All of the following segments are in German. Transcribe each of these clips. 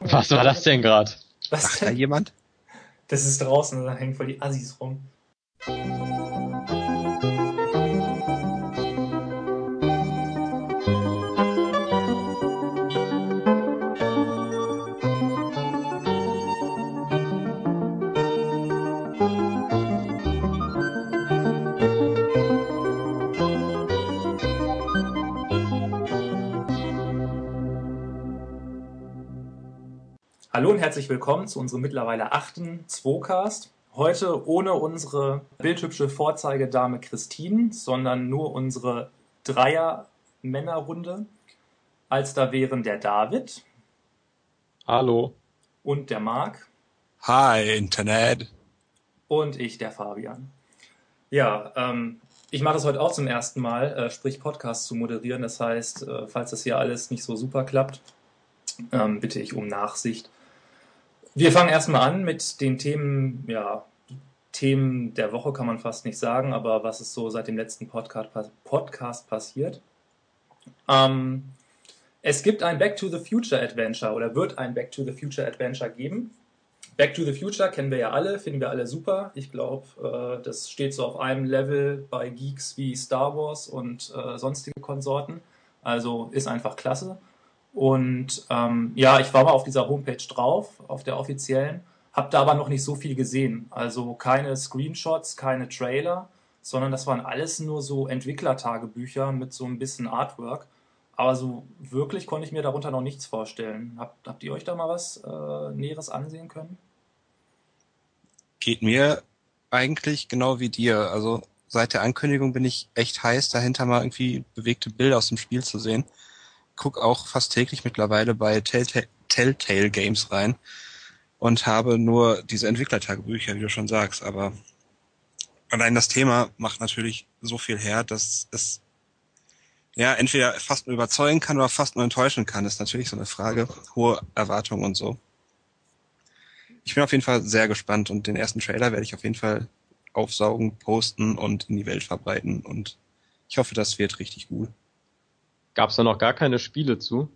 Was war das denn gerade? Was Sagt da denn? jemand? Das ist draußen, da hängen voll die Assis rum. Hallo und herzlich willkommen zu unserem mittlerweile achten Zwocast. Heute ohne unsere bildhübsche Vorzeigedame Christine, sondern nur unsere Dreier-Männerrunde. Als da wären der David Hallo. und der Marc Hi, Internet. und ich, der Fabian. Ja, ähm, ich mache das heute auch zum ersten Mal, äh, sprich Podcast zu moderieren. Das heißt, äh, falls das hier alles nicht so super klappt, ähm, bitte ich um Nachsicht. Wir fangen erstmal an mit den Themen, ja, Themen der Woche kann man fast nicht sagen, aber was ist so seit dem letzten Podcast, Podcast passiert? Ähm, es gibt ein Back to the Future Adventure oder wird ein Back to the Future Adventure geben. Back to the Future kennen wir ja alle, finden wir alle super. Ich glaube, äh, das steht so auf einem Level bei Geeks wie Star Wars und äh, sonstige Konsorten. Also ist einfach klasse. Und ähm, ja, ich war mal auf dieser Homepage drauf, auf der offiziellen, habe da aber noch nicht so viel gesehen. Also keine Screenshots, keine Trailer, sondern das waren alles nur so Entwicklertagebücher mit so ein bisschen Artwork. Aber so wirklich konnte ich mir darunter noch nichts vorstellen. Habt, habt ihr euch da mal was äh, Näheres ansehen können? Geht mir eigentlich genau wie dir. Also seit der Ankündigung bin ich echt heiß, dahinter mal irgendwie bewegte Bilder aus dem Spiel zu sehen. Guck auch fast täglich mittlerweile bei Telltale, Telltale Games rein und habe nur diese Entwicklertagebücher, wie du schon sagst. Aber allein das Thema macht natürlich so viel her, dass es ja entweder fast nur überzeugen kann oder fast nur enttäuschen kann. Das ist natürlich so eine Frage. Hohe Erwartungen und so. Ich bin auf jeden Fall sehr gespannt und den ersten Trailer werde ich auf jeden Fall aufsaugen, posten und in die Welt verbreiten und ich hoffe, das wird richtig gut. Gab's da noch gar keine Spiele zu?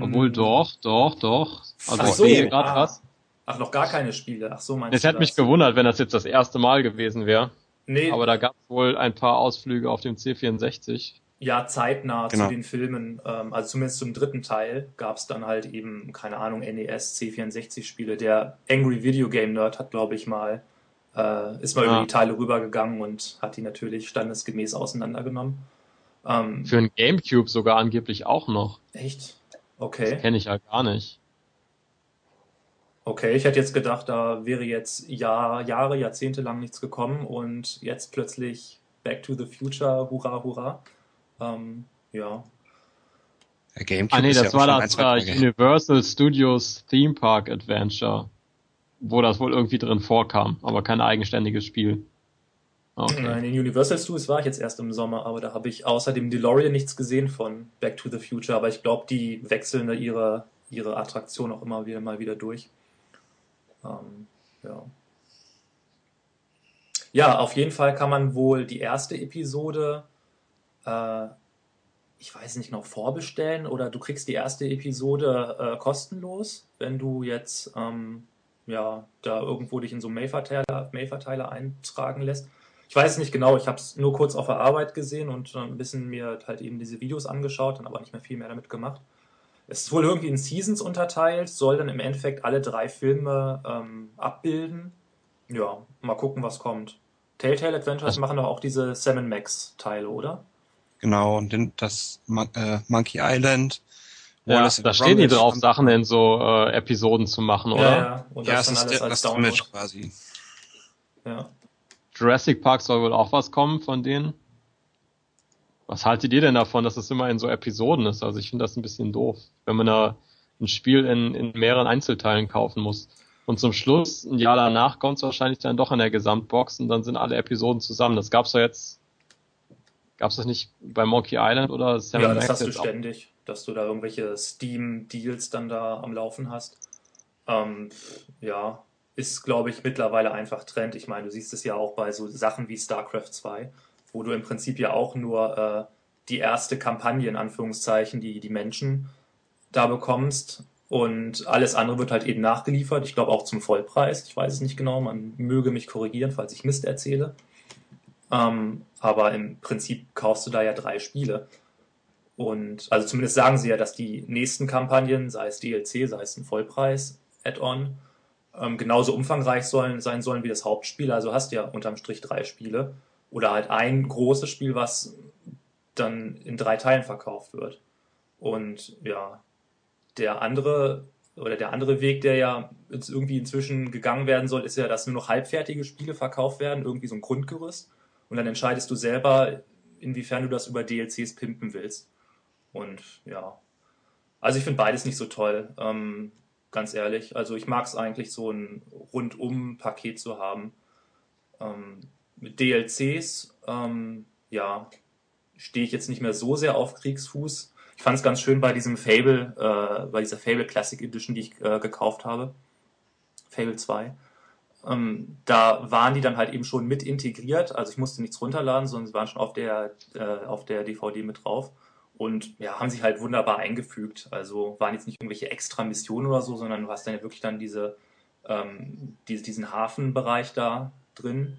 Obwohl Hm. doch, doch, doch. Also Ach ich so, sehe gerade ah. was. Ach, noch gar keine Spiele. Ach so, meinst Es du hätte mich das? gewundert, wenn das jetzt das erste Mal gewesen wäre. Nee, Aber da gab's wohl ein paar Ausflüge auf dem C64. ja, zeitnah Genau. zu den Filmen, ähm, also zumindest zum dritten Teil, gab es dann halt eben, keine Ahnung, NES, C64-Spiele. Der Angry Video Game Nerd hat, glaube ich, mal, äh, ist mal Ja. über die Teile rübergegangen und hat die natürlich standesgemäß auseinandergenommen. Ähm, Für ein Gamecube sogar angeblich auch noch. echt? Okay. Kenne ich ja gar nicht. Okay, ich hätte jetzt gedacht, da wäre jetzt Jahr, Jahre, Jahrzehnte lang nichts gekommen und jetzt plötzlich Back to the Future, hurra, hurra. Ähm, ja. Der GameCube Ah nee, ist ja das auch war das äh. Universal Studios Theme Park Adventure. Wo das wohl irgendwie drin vorkam, aber kein eigenständiges Spiel. Okay. Nein, in Universal Studios war ich jetzt erst im Sommer, aber da habe ich außer dem DeLorean nichts gesehen von Back to the Future. Aber ich glaube, die wechseln da ihre, ihre Attraktion auch immer wieder mal wieder durch. Ähm, ja. Ja, auf jeden Fall kann man wohl die erste Episode, äh, ich weiß nicht noch, vorbestellen oder du kriegst die erste Episode äh, kostenlos, wenn du jetzt ähm, ja da irgendwo dich in so einen Mail-Verteiler, Mail-Verteiler eintragen lässt. Ich weiß es nicht genau, ich habe es nur kurz auf der Arbeit gesehen und ein bisschen mir halt eben diese Videos angeschaut, dann aber nicht mehr viel mehr damit gemacht. Es ist wohl irgendwie in Seasons unterteilt, soll dann im Endeffekt alle drei Filme ähm, abbilden. Ja, mal gucken, was kommt. Telltale Adventures machen doch auch diese Sam Max Teile, oder? Genau, und das Mon äh, Monkey Island. Ja, Wallace da stehen die drauf, Sachen in so äh, Episoden zu machen, oder? Ja, ja. Und Ja, das dann ist alles der, als das Download. Image quasi. Ja. Jurassic Park soll wohl auch was kommen von denen. Was haltet ihr denn davon, dass es immer in so Episoden ist? Also ich finde das ein bisschen doof, wenn man da ein Spiel in, in mehreren Einzelteilen kaufen muss. Und zum Schluss, ein Jahr danach, kommt es wahrscheinlich dann doch in der Gesamtbox und dann sind alle Episoden zusammen. Das gab's doch jetzt, gab's das nicht bei Monkey Island oder Sam ja, das hast du auch? ständig, dass du da irgendwelche Steam-Deals dann da am Laufen hast. Ähm, ja, ist, glaube ich, mittlerweile einfach Trend. Ich meine, du siehst es ja auch bei so Sachen wie StarCraft 2, wo du im Prinzip ja auch nur äh, die erste Kampagne, in Anführungszeichen, die die Menschen da bekommst. Und alles andere wird halt eben nachgeliefert. Ich glaube auch zum Vollpreis. Ich weiß es nicht genau. Man möge mich korrigieren, falls ich Mist erzähle. Ähm, aber im Prinzip kaufst du da ja drei Spiele. Und also zumindest sagen sie ja, dass die nächsten Kampagnen, sei es DLC, sei es ein Vollpreis, Add-on, ähm, genauso umfangreich sollen, sein sollen wie das Hauptspiel. Also hast du ja unterm Strich drei Spiele. Oder halt ein großes Spiel, was dann in drei Teilen verkauft wird. Und ja, der andere oder der andere Weg, der ja jetzt irgendwie inzwischen gegangen werden soll, ist ja, dass nur noch halbfertige Spiele verkauft werden, irgendwie so ein Grundgerüst. Und dann entscheidest du selber, inwiefern du das über DLCs pimpen willst. Und ja, also ich finde beides nicht so toll, ähm, ganz ehrlich. Also ich mag es eigentlich so ein Rundum-Paket zu haben. Ähm, mit DLCs, ähm, ja, stehe ich jetzt nicht mehr so sehr auf Kriegsfuß. Ich fand es ganz schön bei diesem Fable, äh, bei dieser Fable Classic Edition, die ich äh, gekauft habe. Fable 2. Ähm, da waren die dann halt eben schon mit integriert. Also ich musste nichts runterladen, sondern sie waren schon auf der, äh, auf der DVD mit drauf. Und ja, haben sich halt wunderbar eingefügt. Also waren jetzt nicht irgendwelche extra Missionen oder so, sondern du hast dann ja wirklich dann diese, ähm, diese, diesen Hafenbereich da drin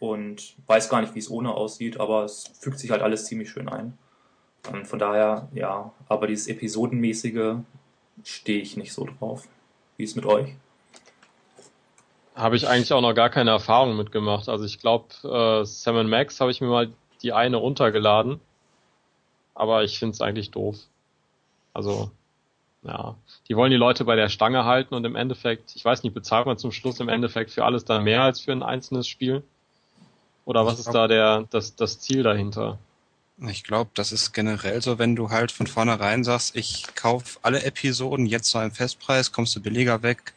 und weiß gar nicht, wie es ohne aussieht, aber es fügt sich halt alles ziemlich schön ein. Ähm, von daher, ja, aber dieses Episodenmäßige stehe ich nicht so drauf. Wie ist mit euch? Habe ich eigentlich auch noch gar keine Erfahrung mitgemacht. Also ich glaube, äh, Sam Max habe ich mir mal die eine runtergeladen, aber ich finde es eigentlich doof. Also, ja, die wollen die Leute bei der Stange halten und im Endeffekt, ich weiß nicht, bezahlt man zum Schluss im Endeffekt für alles dann mehr als für ein einzelnes Spiel? Oder was ist da der, das, das Ziel dahinter? Ich glaube, das ist generell so, wenn du halt von vornherein sagst, ich kauf alle Episoden jetzt zu einem Festpreis, kommst du billiger weg,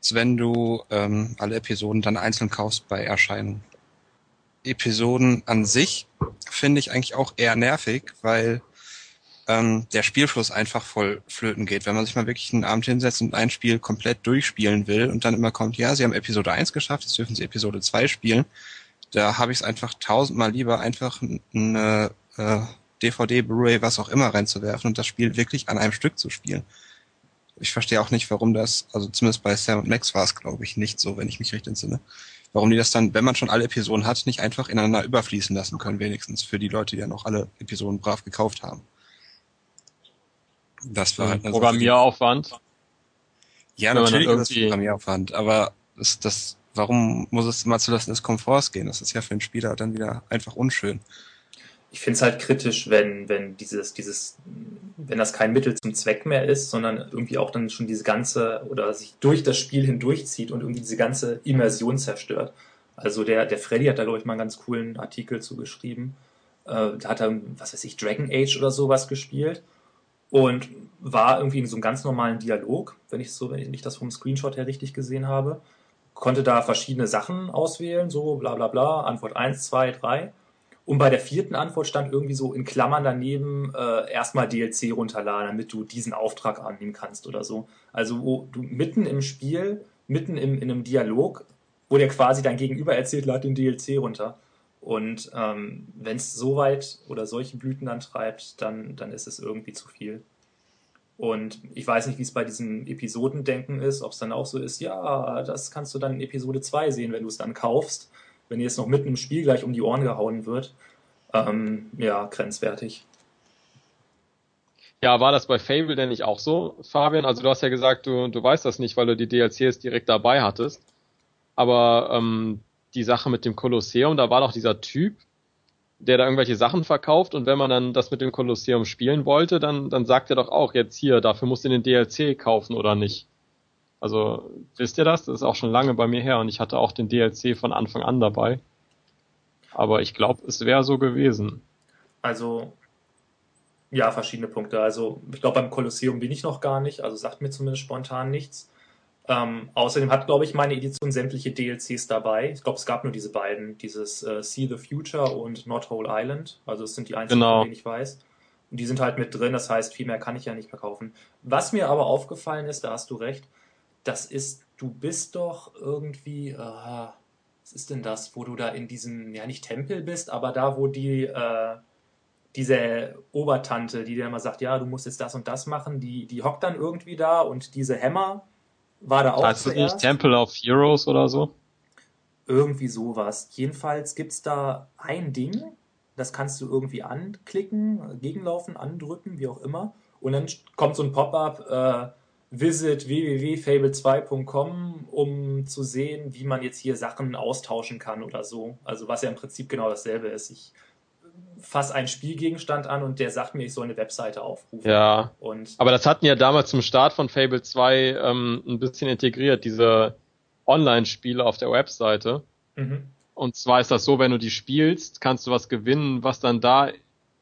als wenn du ähm, alle Episoden dann einzeln kaufst bei Erscheinen. Episoden an sich finde ich eigentlich auch eher nervig, weil ähm, der Spielfluss einfach voll flöten geht. Wenn man sich mal wirklich einen Abend hinsetzt und ein Spiel komplett durchspielen will und dann immer kommt, ja, sie haben Episode 1 geschafft, jetzt dürfen sie Episode 2 spielen, da habe ich es einfach tausendmal lieber, einfach eine äh, DVD, Blu-ray, was auch immer reinzuwerfen und das Spiel wirklich an einem Stück zu spielen. Ich verstehe auch nicht, warum das, also zumindest bei Sam und Max war es, glaube ich, nicht so, wenn ich mich recht entsinne. Warum die das dann, wenn man schon alle Episoden hat, nicht einfach ineinander überfließen lassen können, wenigstens für die Leute, die ja noch alle Episoden brav gekauft haben. Das war halt eine Programmieraufwand. Ja, natürlich ist das Programmieraufwand, aber das, das warum muss es mal zulassen des Komforts gehen? Das ist ja für den Spieler dann wieder einfach unschön. Ich finde es halt kritisch, wenn, wenn dieses, dieses, wenn das kein Mittel zum Zweck mehr ist, sondern irgendwie auch dann schon diese ganze oder sich durch das Spiel hindurchzieht und irgendwie diese ganze Immersion zerstört. Also der, der Freddy hat da, glaube ich, mal einen ganz coolen Artikel zu geschrieben. Äh, da hat er, was weiß ich, Dragon Age oder sowas gespielt und war irgendwie in so einem ganz normalen Dialog, wenn ich so, wenn ich das vom Screenshot her richtig gesehen habe konnte da verschiedene Sachen auswählen, so bla bla bla, Antwort 1, 2, 3. Und bei der vierten Antwort stand irgendwie so in Klammern daneben äh, erstmal DLC runterladen, damit du diesen Auftrag annehmen kannst oder so. Also wo du mitten im Spiel, mitten im, in einem Dialog, wo der quasi dein Gegenüber erzählt, lad den DLC runter. Und ähm, wenn es so weit oder solche Blüten dann treibt, dann, dann ist es irgendwie zu viel. Und ich weiß nicht, wie es bei diesem Episodendenken ist, ob es dann auch so ist, ja, das kannst du dann in Episode 2 sehen, wenn du es dann kaufst, wenn jetzt noch mitten im Spiel gleich um die Ohren gehauen wird. Ähm, ja, grenzwertig. Ja, war das bei Fable denn nicht auch so, Fabian? Also du hast ja gesagt, du, du weißt das nicht, weil du die DLCs direkt dabei hattest. Aber ähm, die Sache mit dem Kolosseum, da war doch dieser Typ, der da irgendwelche Sachen verkauft und wenn man dann das mit dem Kolosseum spielen wollte, dann, dann sagt er doch auch jetzt hier, dafür musst du den DLC kaufen oder nicht. Also, wisst ihr das? Das ist auch schon lange bei mir her und ich hatte auch den DLC von Anfang an dabei. Aber ich glaube, es wäre so gewesen. Also, ja, verschiedene Punkte. Also, ich glaube, beim Kolosseum bin ich noch gar nicht, also sagt mir zumindest spontan nichts. Ähm, außerdem hat, glaube ich, meine Edition sämtliche DLCs dabei. Ich glaube, es gab nur diese beiden, dieses äh, See the Future und Not Whole Island. Also es sind die einzigen, genau. die ich weiß. Und die sind halt mit drin, das heißt, viel mehr kann ich ja nicht verkaufen. Was mir aber aufgefallen ist, da hast du recht, das ist, du bist doch irgendwie, äh, was ist denn das, wo du da in diesem, ja nicht Tempel bist, aber da, wo die, äh, diese Obertante, die dir immer sagt, ja, du musst jetzt das und das machen, die, die hockt dann irgendwie da und diese Hämmer war da auch Heißt das nicht Temple of Heroes oder so? Irgendwie sowas. Jedenfalls gibt's da ein Ding, das kannst du irgendwie anklicken, gegenlaufen, andrücken, wie auch immer. Und dann kommt so ein Pop-up, äh, visit www.fable2.com, um zu sehen, wie man jetzt hier Sachen austauschen kann oder so. Also was ja im Prinzip genau dasselbe ist. Ich fasse einen Spielgegenstand an und der sagt mir, ich soll eine Webseite aufrufen. Ja. Und Aber das hatten ja damals zum Start von Fable 2 ähm, ein bisschen integriert, diese Online-Spiele auf der Webseite. mhm. Und zwar ist das so, wenn du die spielst, kannst du was gewinnen, was dann da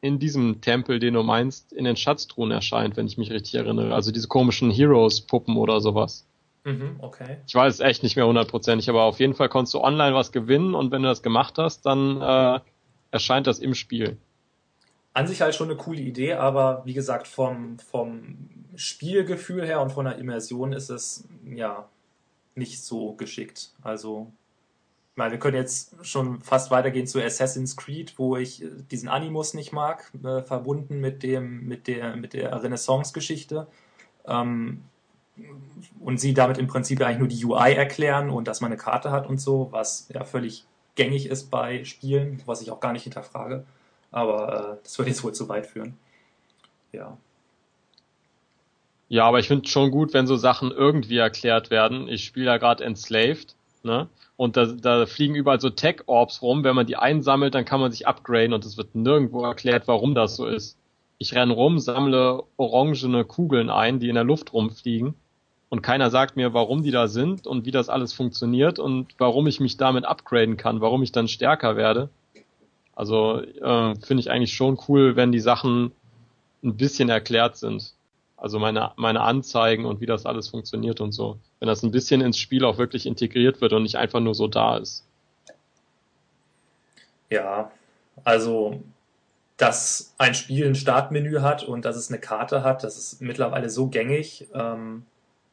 in diesem Tempel, den du meinst, in den Schatztruhen erscheint, wenn ich mich richtig erinnere. Also diese komischen Heroes-Puppen oder sowas. Mhm, okay. Ich weiß echt nicht mehr hundertprozentig, aber auf jeden Fall konntest du online was gewinnen und wenn du das gemacht hast, dann äh, erscheint das im Spiel. An sich halt schon eine coole Idee, aber wie gesagt, vom, vom Spielgefühl her und von der Immersion ist es ja nicht so geschickt. Also, meine, wir können jetzt schon fast weitergehen zu Assassin's Creed, wo ich äh, diesen Animus nicht mag, äh, verbunden mit dem, mit der, mit der Renaissance-Geschichte. Ähm, und sie damit im Prinzip eigentlich nur die UI erklären und dass man eine Karte hat und so, was ja völlig gängig ist bei Spielen, was ich auch gar nicht hinterfrage. Aber äh, das würde jetzt wohl zu weit führen. Ja. Ja, aber ich finde schon gut, wenn so Sachen irgendwie erklärt werden. Ich spiele ja gerade Enslaved, ne? Und da, da fliegen überall so Tech-Orbs rum. Wenn man die einsammelt, dann kann man sich upgraden und es wird nirgendwo erklärt, warum das so ist. Ich renn rum, sammle orangene Kugeln ein, die in der Luft rumfliegen. Und keiner sagt mir, warum die da sind und wie das alles funktioniert und warum ich mich damit upgraden kann, warum ich dann stärker werde. Also äh, finde ich eigentlich schon cool, wenn die Sachen ein bisschen erklärt sind. Also meine, meine Anzeigen und wie das alles funktioniert und so. Wenn das ein bisschen ins Spiel auch wirklich integriert wird und nicht einfach nur so da ist. Ja, also dass ein Spiel ein Startmenü hat und dass es eine Karte hat, das ist mittlerweile so gängig. Ähm,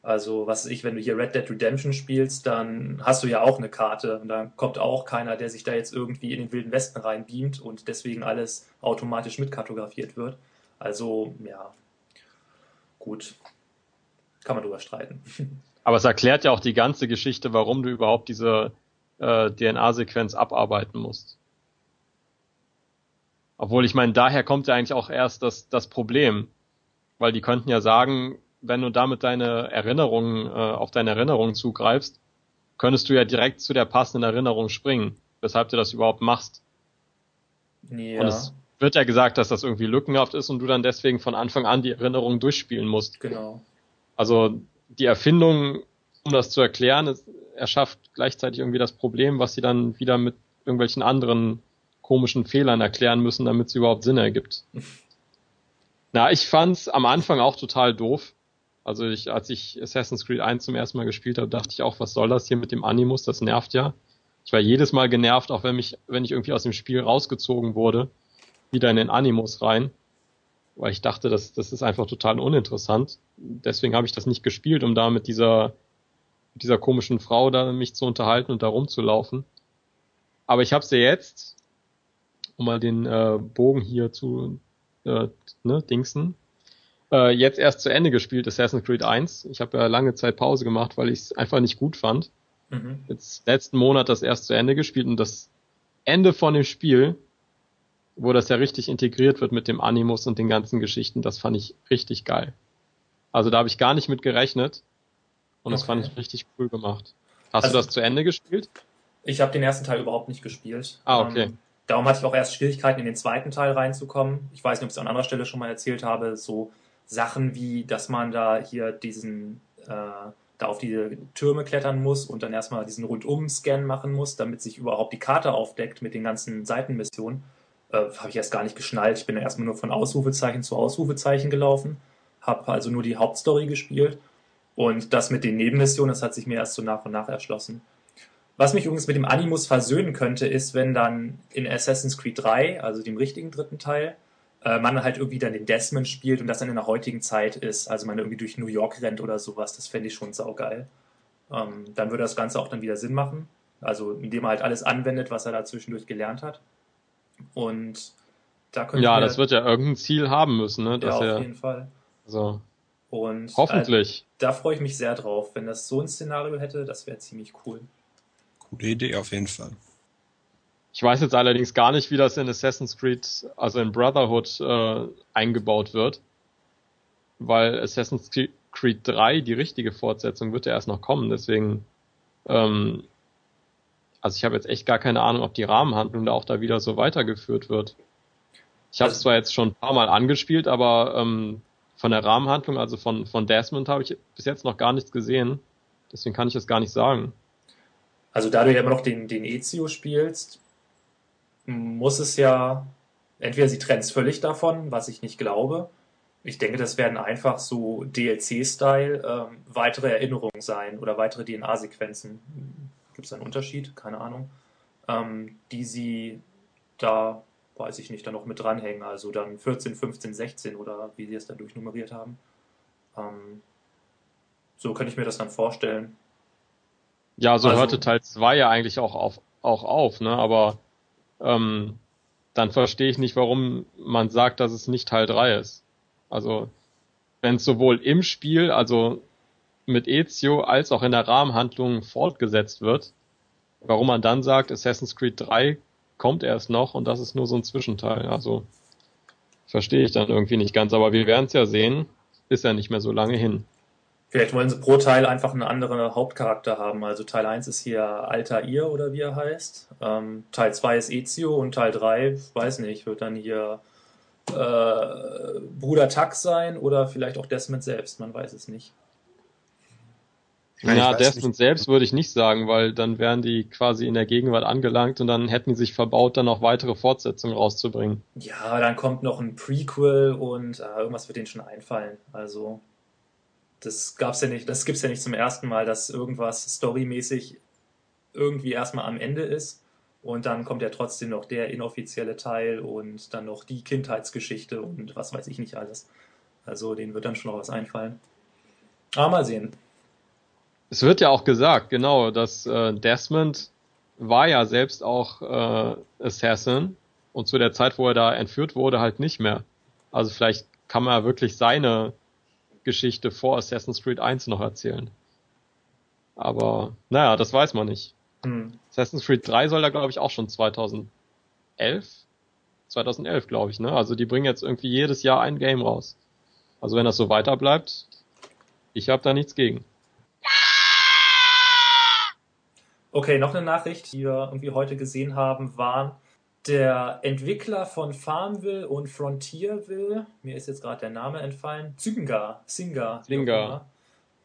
also, was weiß ich, wenn du hier Red Dead Redemption spielst, dann hast du ja auch eine Karte und da kommt auch keiner, der sich da jetzt irgendwie in den Wilden Westen reinbeamt und deswegen alles automatisch mitkartografiert wird. Also, ja, gut. Kann man drüber streiten. Aber es erklärt ja auch die ganze Geschichte, warum du überhaupt diese äh, DNA-Sequenz abarbeiten musst. Obwohl, ich meine, daher kommt ja eigentlich auch erst das, das Problem. Weil die könnten ja sagen, wenn du damit deine Erinnerungen, äh, auf deine Erinnerungen zugreifst, könntest du ja direkt zu der passenden Erinnerung springen, weshalb du das überhaupt machst. Ja. Und es wird ja gesagt, dass das irgendwie lückenhaft ist und du dann deswegen von Anfang an die Erinnerung durchspielen musst. Genau. Also die Erfindung, um das zu erklären, es erschafft gleichzeitig irgendwie das Problem, was sie dann wieder mit irgendwelchen anderen komischen Fehlern erklären müssen, damit es überhaupt Sinn ergibt. Na, ich fand's am Anfang auch total doof. Also ich, als ich Assassin's Creed 1 zum ersten Mal gespielt habe, dachte ich auch, was soll das hier mit dem Animus? Das nervt ja. Ich war jedes Mal genervt, auch wenn mich, wenn ich irgendwie aus dem Spiel rausgezogen wurde, wieder in den Animus rein. Weil ich dachte, das, das ist einfach total uninteressant. Deswegen habe ich das nicht gespielt, um da mit dieser, mit dieser komischen Frau da mich zu unterhalten und da rumzulaufen. Aber ich habe sie jetzt, um mal den äh, Bogen hier zu äh, ne, Dingsen, äh, jetzt erst zu Ende gespielt, Assassin's Creed 1. Ich habe ja lange Zeit Pause gemacht, weil ich es einfach nicht gut fand. Mhm. Jetzt letzten Monat das erst zu Ende gespielt und das Ende von dem Spiel, wo das ja richtig integriert wird mit dem Animus und den ganzen Geschichten, das fand ich richtig geil. Also da habe ich gar nicht mit gerechnet und das Okay. fand ich richtig cool gemacht. Hast Also- du das zu Ende gespielt? Ich habe den ersten Teil überhaupt nicht gespielt. Ah, okay. Ähm, darum hatte ich auch erst Schwierigkeiten, in den zweiten Teil reinzukommen. Ich weiß nicht, ob ich es an anderer Stelle schon mal erzählt habe. So Sachen wie, dass man da hier diesen, äh, da auf die Türme klettern muss und dann erstmal diesen Rundum-Scan machen muss, damit sich überhaupt die Karte aufdeckt mit den ganzen Seitenmissionen. Äh, habe ich erst gar nicht geschnallt. Ich bin da erstmal nur von Ausrufezeichen zu Ausrufezeichen gelaufen, habe also nur die Hauptstory gespielt. Und das mit den Nebenmissionen, das hat sich mir erst so nach und nach erschlossen. Was mich übrigens mit dem Animus versöhnen könnte, ist, wenn dann in Assassin's Creed 3, also dem richtigen dritten Teil, äh, man halt irgendwie dann den Desmond spielt und das dann in der heutigen Zeit ist. Also man irgendwie durch New York rennt oder sowas. Das fände ich schon saugeil. Ähm, dann würde das Ganze auch dann wieder Sinn machen. Also indem er halt alles anwendet, was er da zwischendurch gelernt hat. Und Da könnte Ja, das wird ja irgendein Ziel haben müssen, ne? ja Dass auf er, jeden Fall. also, Und hoffentlich. Äh, da freue ich mich sehr drauf. Wenn das so ein Szenario hätte, das wäre ziemlich cool. Coole Idee auf jeden Fall. Ich weiß jetzt allerdings gar nicht, wie das in Assassin's Creed, also in Brotherhood, äh, eingebaut wird. Weil Assassin's Creed 3, die richtige Fortsetzung, wird ja erst noch kommen. Deswegen, ähm, also ich habe jetzt echt gar keine Ahnung, ob die Rahmenhandlung da auch da wieder so weitergeführt wird. Ich habe es Also- zwar jetzt schon ein paar Mal angespielt, aber ähm, von der Rahmenhandlung, also von, von Desmond, habe ich bis jetzt noch gar nichts gesehen. Deswegen kann ich das gar nicht sagen. Also da du ja immer noch den, den Ezio spielst, muss es ja, entweder sie trennen es völlig davon, was ich nicht glaube. Ich denke, das werden einfach so DLC-Style ähm, weitere Erinnerungen sein oder weitere DNA-Sequenzen. Gibt es einen Unterschied? Keine Ahnung. Ähm, die sie da, weiß ich nicht, dann noch mit dranhängen. Also dann 14, 15, 16 oder wie sie es dann durchnummeriert haben. Ähm, so könnte ich mir das dann vorstellen. Ja, so Also- hörte Teil 2 ja eigentlich auch auf, auch auf, ne? Aber ähm, dann verstehe ich nicht, warum man sagt, dass es nicht Teil 3 ist. Also, wenn es sowohl im Spiel, also mit Ezio, als auch in der Rahmenhandlung fortgesetzt wird, warum man dann sagt, Assassin's Creed 3 kommt erst noch und das ist nur so ein Zwischenteil. Also, verstehe ich dann irgendwie nicht ganz, aber wir werden es ja sehen, ist ja nicht mehr so lange hin. Vielleicht wollen sie pro Teil einfach einen anderen Hauptcharakter haben. Also Teil 1 ist hier Altair oder wie er heißt. Ähm, Teil 2 ist Ezio und Teil 3, weiß nicht, wird dann hier äh, Bruder Tax sein oder vielleicht auch Desmond selbst, man weiß es nicht. Meine, weiß Desmond selbst würde ich nicht sagen, weil dann wären die quasi in der Gegenwart angelangt und dann hätten die sich verbaut, dann noch weitere Fortsetzungen rauszubringen. Ja, dann kommt noch ein Prequel und äh, irgendwas wird denen schon einfallen. Also das gab's ja nicht, das gibt's ja nicht zum ersten Mal, dass irgendwas storymäßig irgendwie erstmal am Ende ist und dann kommt ja trotzdem noch der inoffizielle Teil und dann noch die Kindheitsgeschichte und was weiß ich nicht alles. Also denen wird dann schon noch was einfallen. Aber mal sehen. Es wird ja auch gesagt, genau, dass äh, Desmond war ja selbst auch äh, Assassin und zu der Zeit, wo er da entführt wurde, halt nicht mehr. Also vielleicht kann man ja wirklich seine Geschichte vor Assassin's Creed 1 noch erzählen. Aber naja, das weiß man nicht. Hm. Assassin's Creed 3 soll da glaube ich auch schon 2011 2011 glaube ich, ne? Also die bringen jetzt irgendwie jedes Jahr ein Game raus. Also wenn das so weiter bleibt, ich habe da nichts gegen. Okay, noch eine Nachricht, die wir irgendwie heute gesehen haben, war der Entwickler von Farmville und Frontierville, mir ist jetzt gerade der Name entfallen, Zynga, Singa, immer,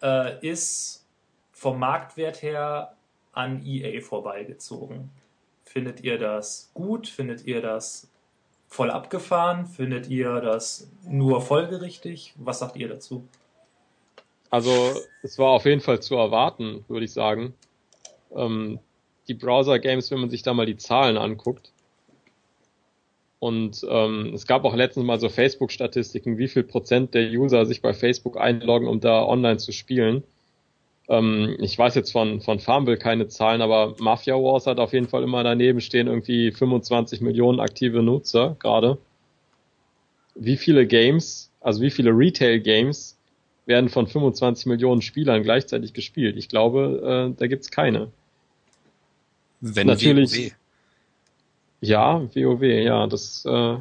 äh, ist vom Marktwert her an EA vorbeigezogen. Findet ihr das gut? Findet ihr das voll abgefahren? Findet ihr das nur folgerichtig? Was sagt ihr dazu? Also es war auf jeden Fall zu erwarten, würde ich sagen. Ähm, die Browser-Games, wenn man sich da mal die Zahlen anguckt. Und ähm, es gab auch letztens mal so Facebook-Statistiken, wie viel Prozent der User sich bei Facebook einloggen, um da online zu spielen. Ähm, ich weiß jetzt von, von Farmville keine Zahlen, aber Mafia Wars hat auf jeden Fall immer daneben stehen, irgendwie 25 Millionen aktive Nutzer gerade. Wie viele Games, also wie viele Retail-Games werden von 25 Millionen Spielern gleichzeitig gespielt? Ich glaube, äh, da gibt's keine. Wenn Natürlich. WoW. Ja, WoW, ja, das äh,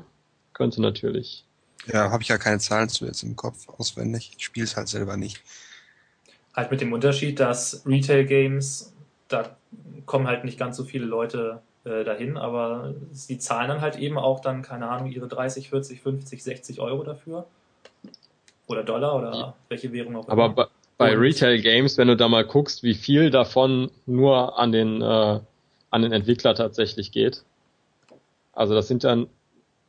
könnte natürlich. Ja, habe ich ja keine Zahlen zu jetzt im Kopf auswendig. Ich spiele es halt selber nicht. Halt mit dem Unterschied, dass Retail-Games, da kommen halt nicht ganz so viele Leute äh, dahin, aber sie zahlen dann halt eben auch dann, keine Ahnung, ihre 30, 40, 50, 60 Euro dafür. Oder Dollar oder welche Währung auch Aber immer. bei, bei Und- Retail Games, wenn du da mal guckst, wie viel davon nur an den äh, an den Entwickler tatsächlich geht. Also das sind dann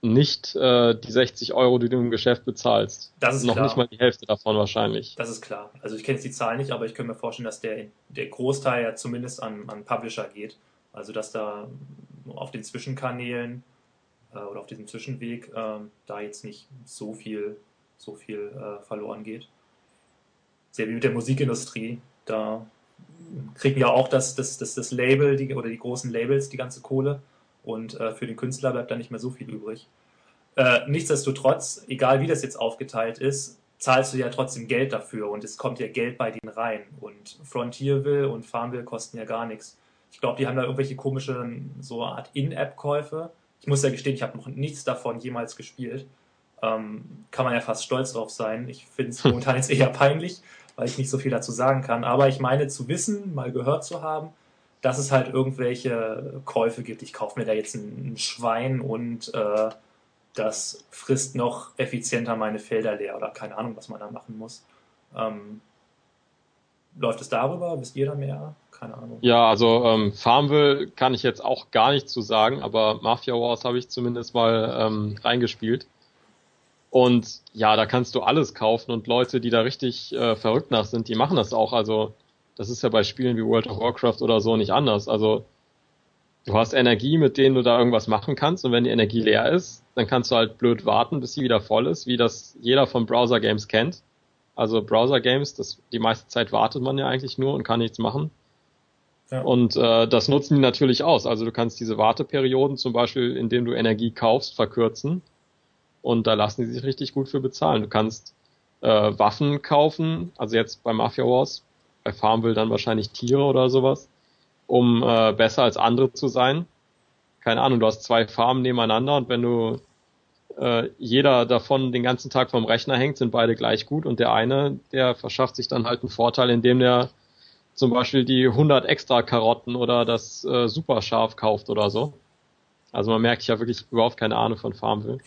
nicht äh, die 60 Euro, die du im Geschäft bezahlst. Das ist Noch klar. nicht mal die Hälfte davon wahrscheinlich. Das ist klar. Also ich kenne jetzt die Zahlen nicht, aber ich könnte mir vorstellen, dass der, der Großteil ja zumindest an, an Publisher geht. Also dass da auf den Zwischenkanälen äh, oder auf diesem Zwischenweg ähm, da jetzt nicht so viel, so viel äh, verloren geht. Sehr wie mit der Musikindustrie. Da kriegen ja auch das, das, das, das Label die, oder die großen Labels die ganze Kohle und äh, für den Künstler bleibt da nicht mehr so viel übrig. Äh, nichtsdestotrotz, egal wie das jetzt aufgeteilt ist, zahlst du ja trotzdem Geld dafür und es kommt ja Geld bei denen rein. Und Frontierville und Farmville kosten ja gar nichts. Ich glaube, die haben da irgendwelche komischen, so Art In-App-Käufe. Ich muss ja gestehen, ich habe noch nichts davon jemals gespielt. Ähm, kann man ja fast stolz drauf sein. Ich finde es momentan jetzt eher peinlich, weil ich nicht so viel dazu sagen kann. Aber ich meine zu wissen, mal gehört zu haben, dass es halt irgendwelche Käufe gibt. Ich kaufe mir da jetzt ein, Schwein und äh, das frisst noch effizienter meine Felder leer oder keine Ahnung, was man da machen muss. Ähm, läuft es darüber? Wisst ihr da mehr? Keine Ahnung. Ja, also ähm, Farmville kann ich jetzt auch gar nichts zu sagen, aber Mafia Wars habe ich zumindest mal ähm, reingespielt. Und ja, da kannst du alles kaufen und Leute, die da richtig äh, verrückt nach sind, die machen das auch. Also das ist ja bei Spielen wie World of Warcraft oder so nicht anders. Also du hast Energie, mit denen du da irgendwas machen kannst und wenn die Energie leer ist, dann kannst du halt blöd warten, bis sie wieder voll ist, wie das jeder von Browser Games kennt. Also Browser Games, das die meiste Zeit wartet man ja eigentlich nur und kann nichts machen. Ja. Und äh, das nutzen die natürlich aus. Also du kannst diese Warteperioden zum Beispiel, indem du Energie kaufst, verkürzen. Und da lassen die sich richtig gut für bezahlen. Du kannst äh, Waffen kaufen, also jetzt bei Mafia Wars, bei Farmville dann wahrscheinlich Tiere oder sowas um äh, besser als andere zu sein. Keine Ahnung, du hast zwei Farmen nebeneinander und wenn du äh, jeder davon den ganzen Tag vom Rechner hängt, sind beide gleich gut und der eine, der verschafft sich dann halt einen Vorteil, indem der zum Beispiel die 100 extra Karotten oder das äh, Superscharf kauft oder so. Also man merkt, ich habe wirklich überhaupt keine Ahnung von Farmville.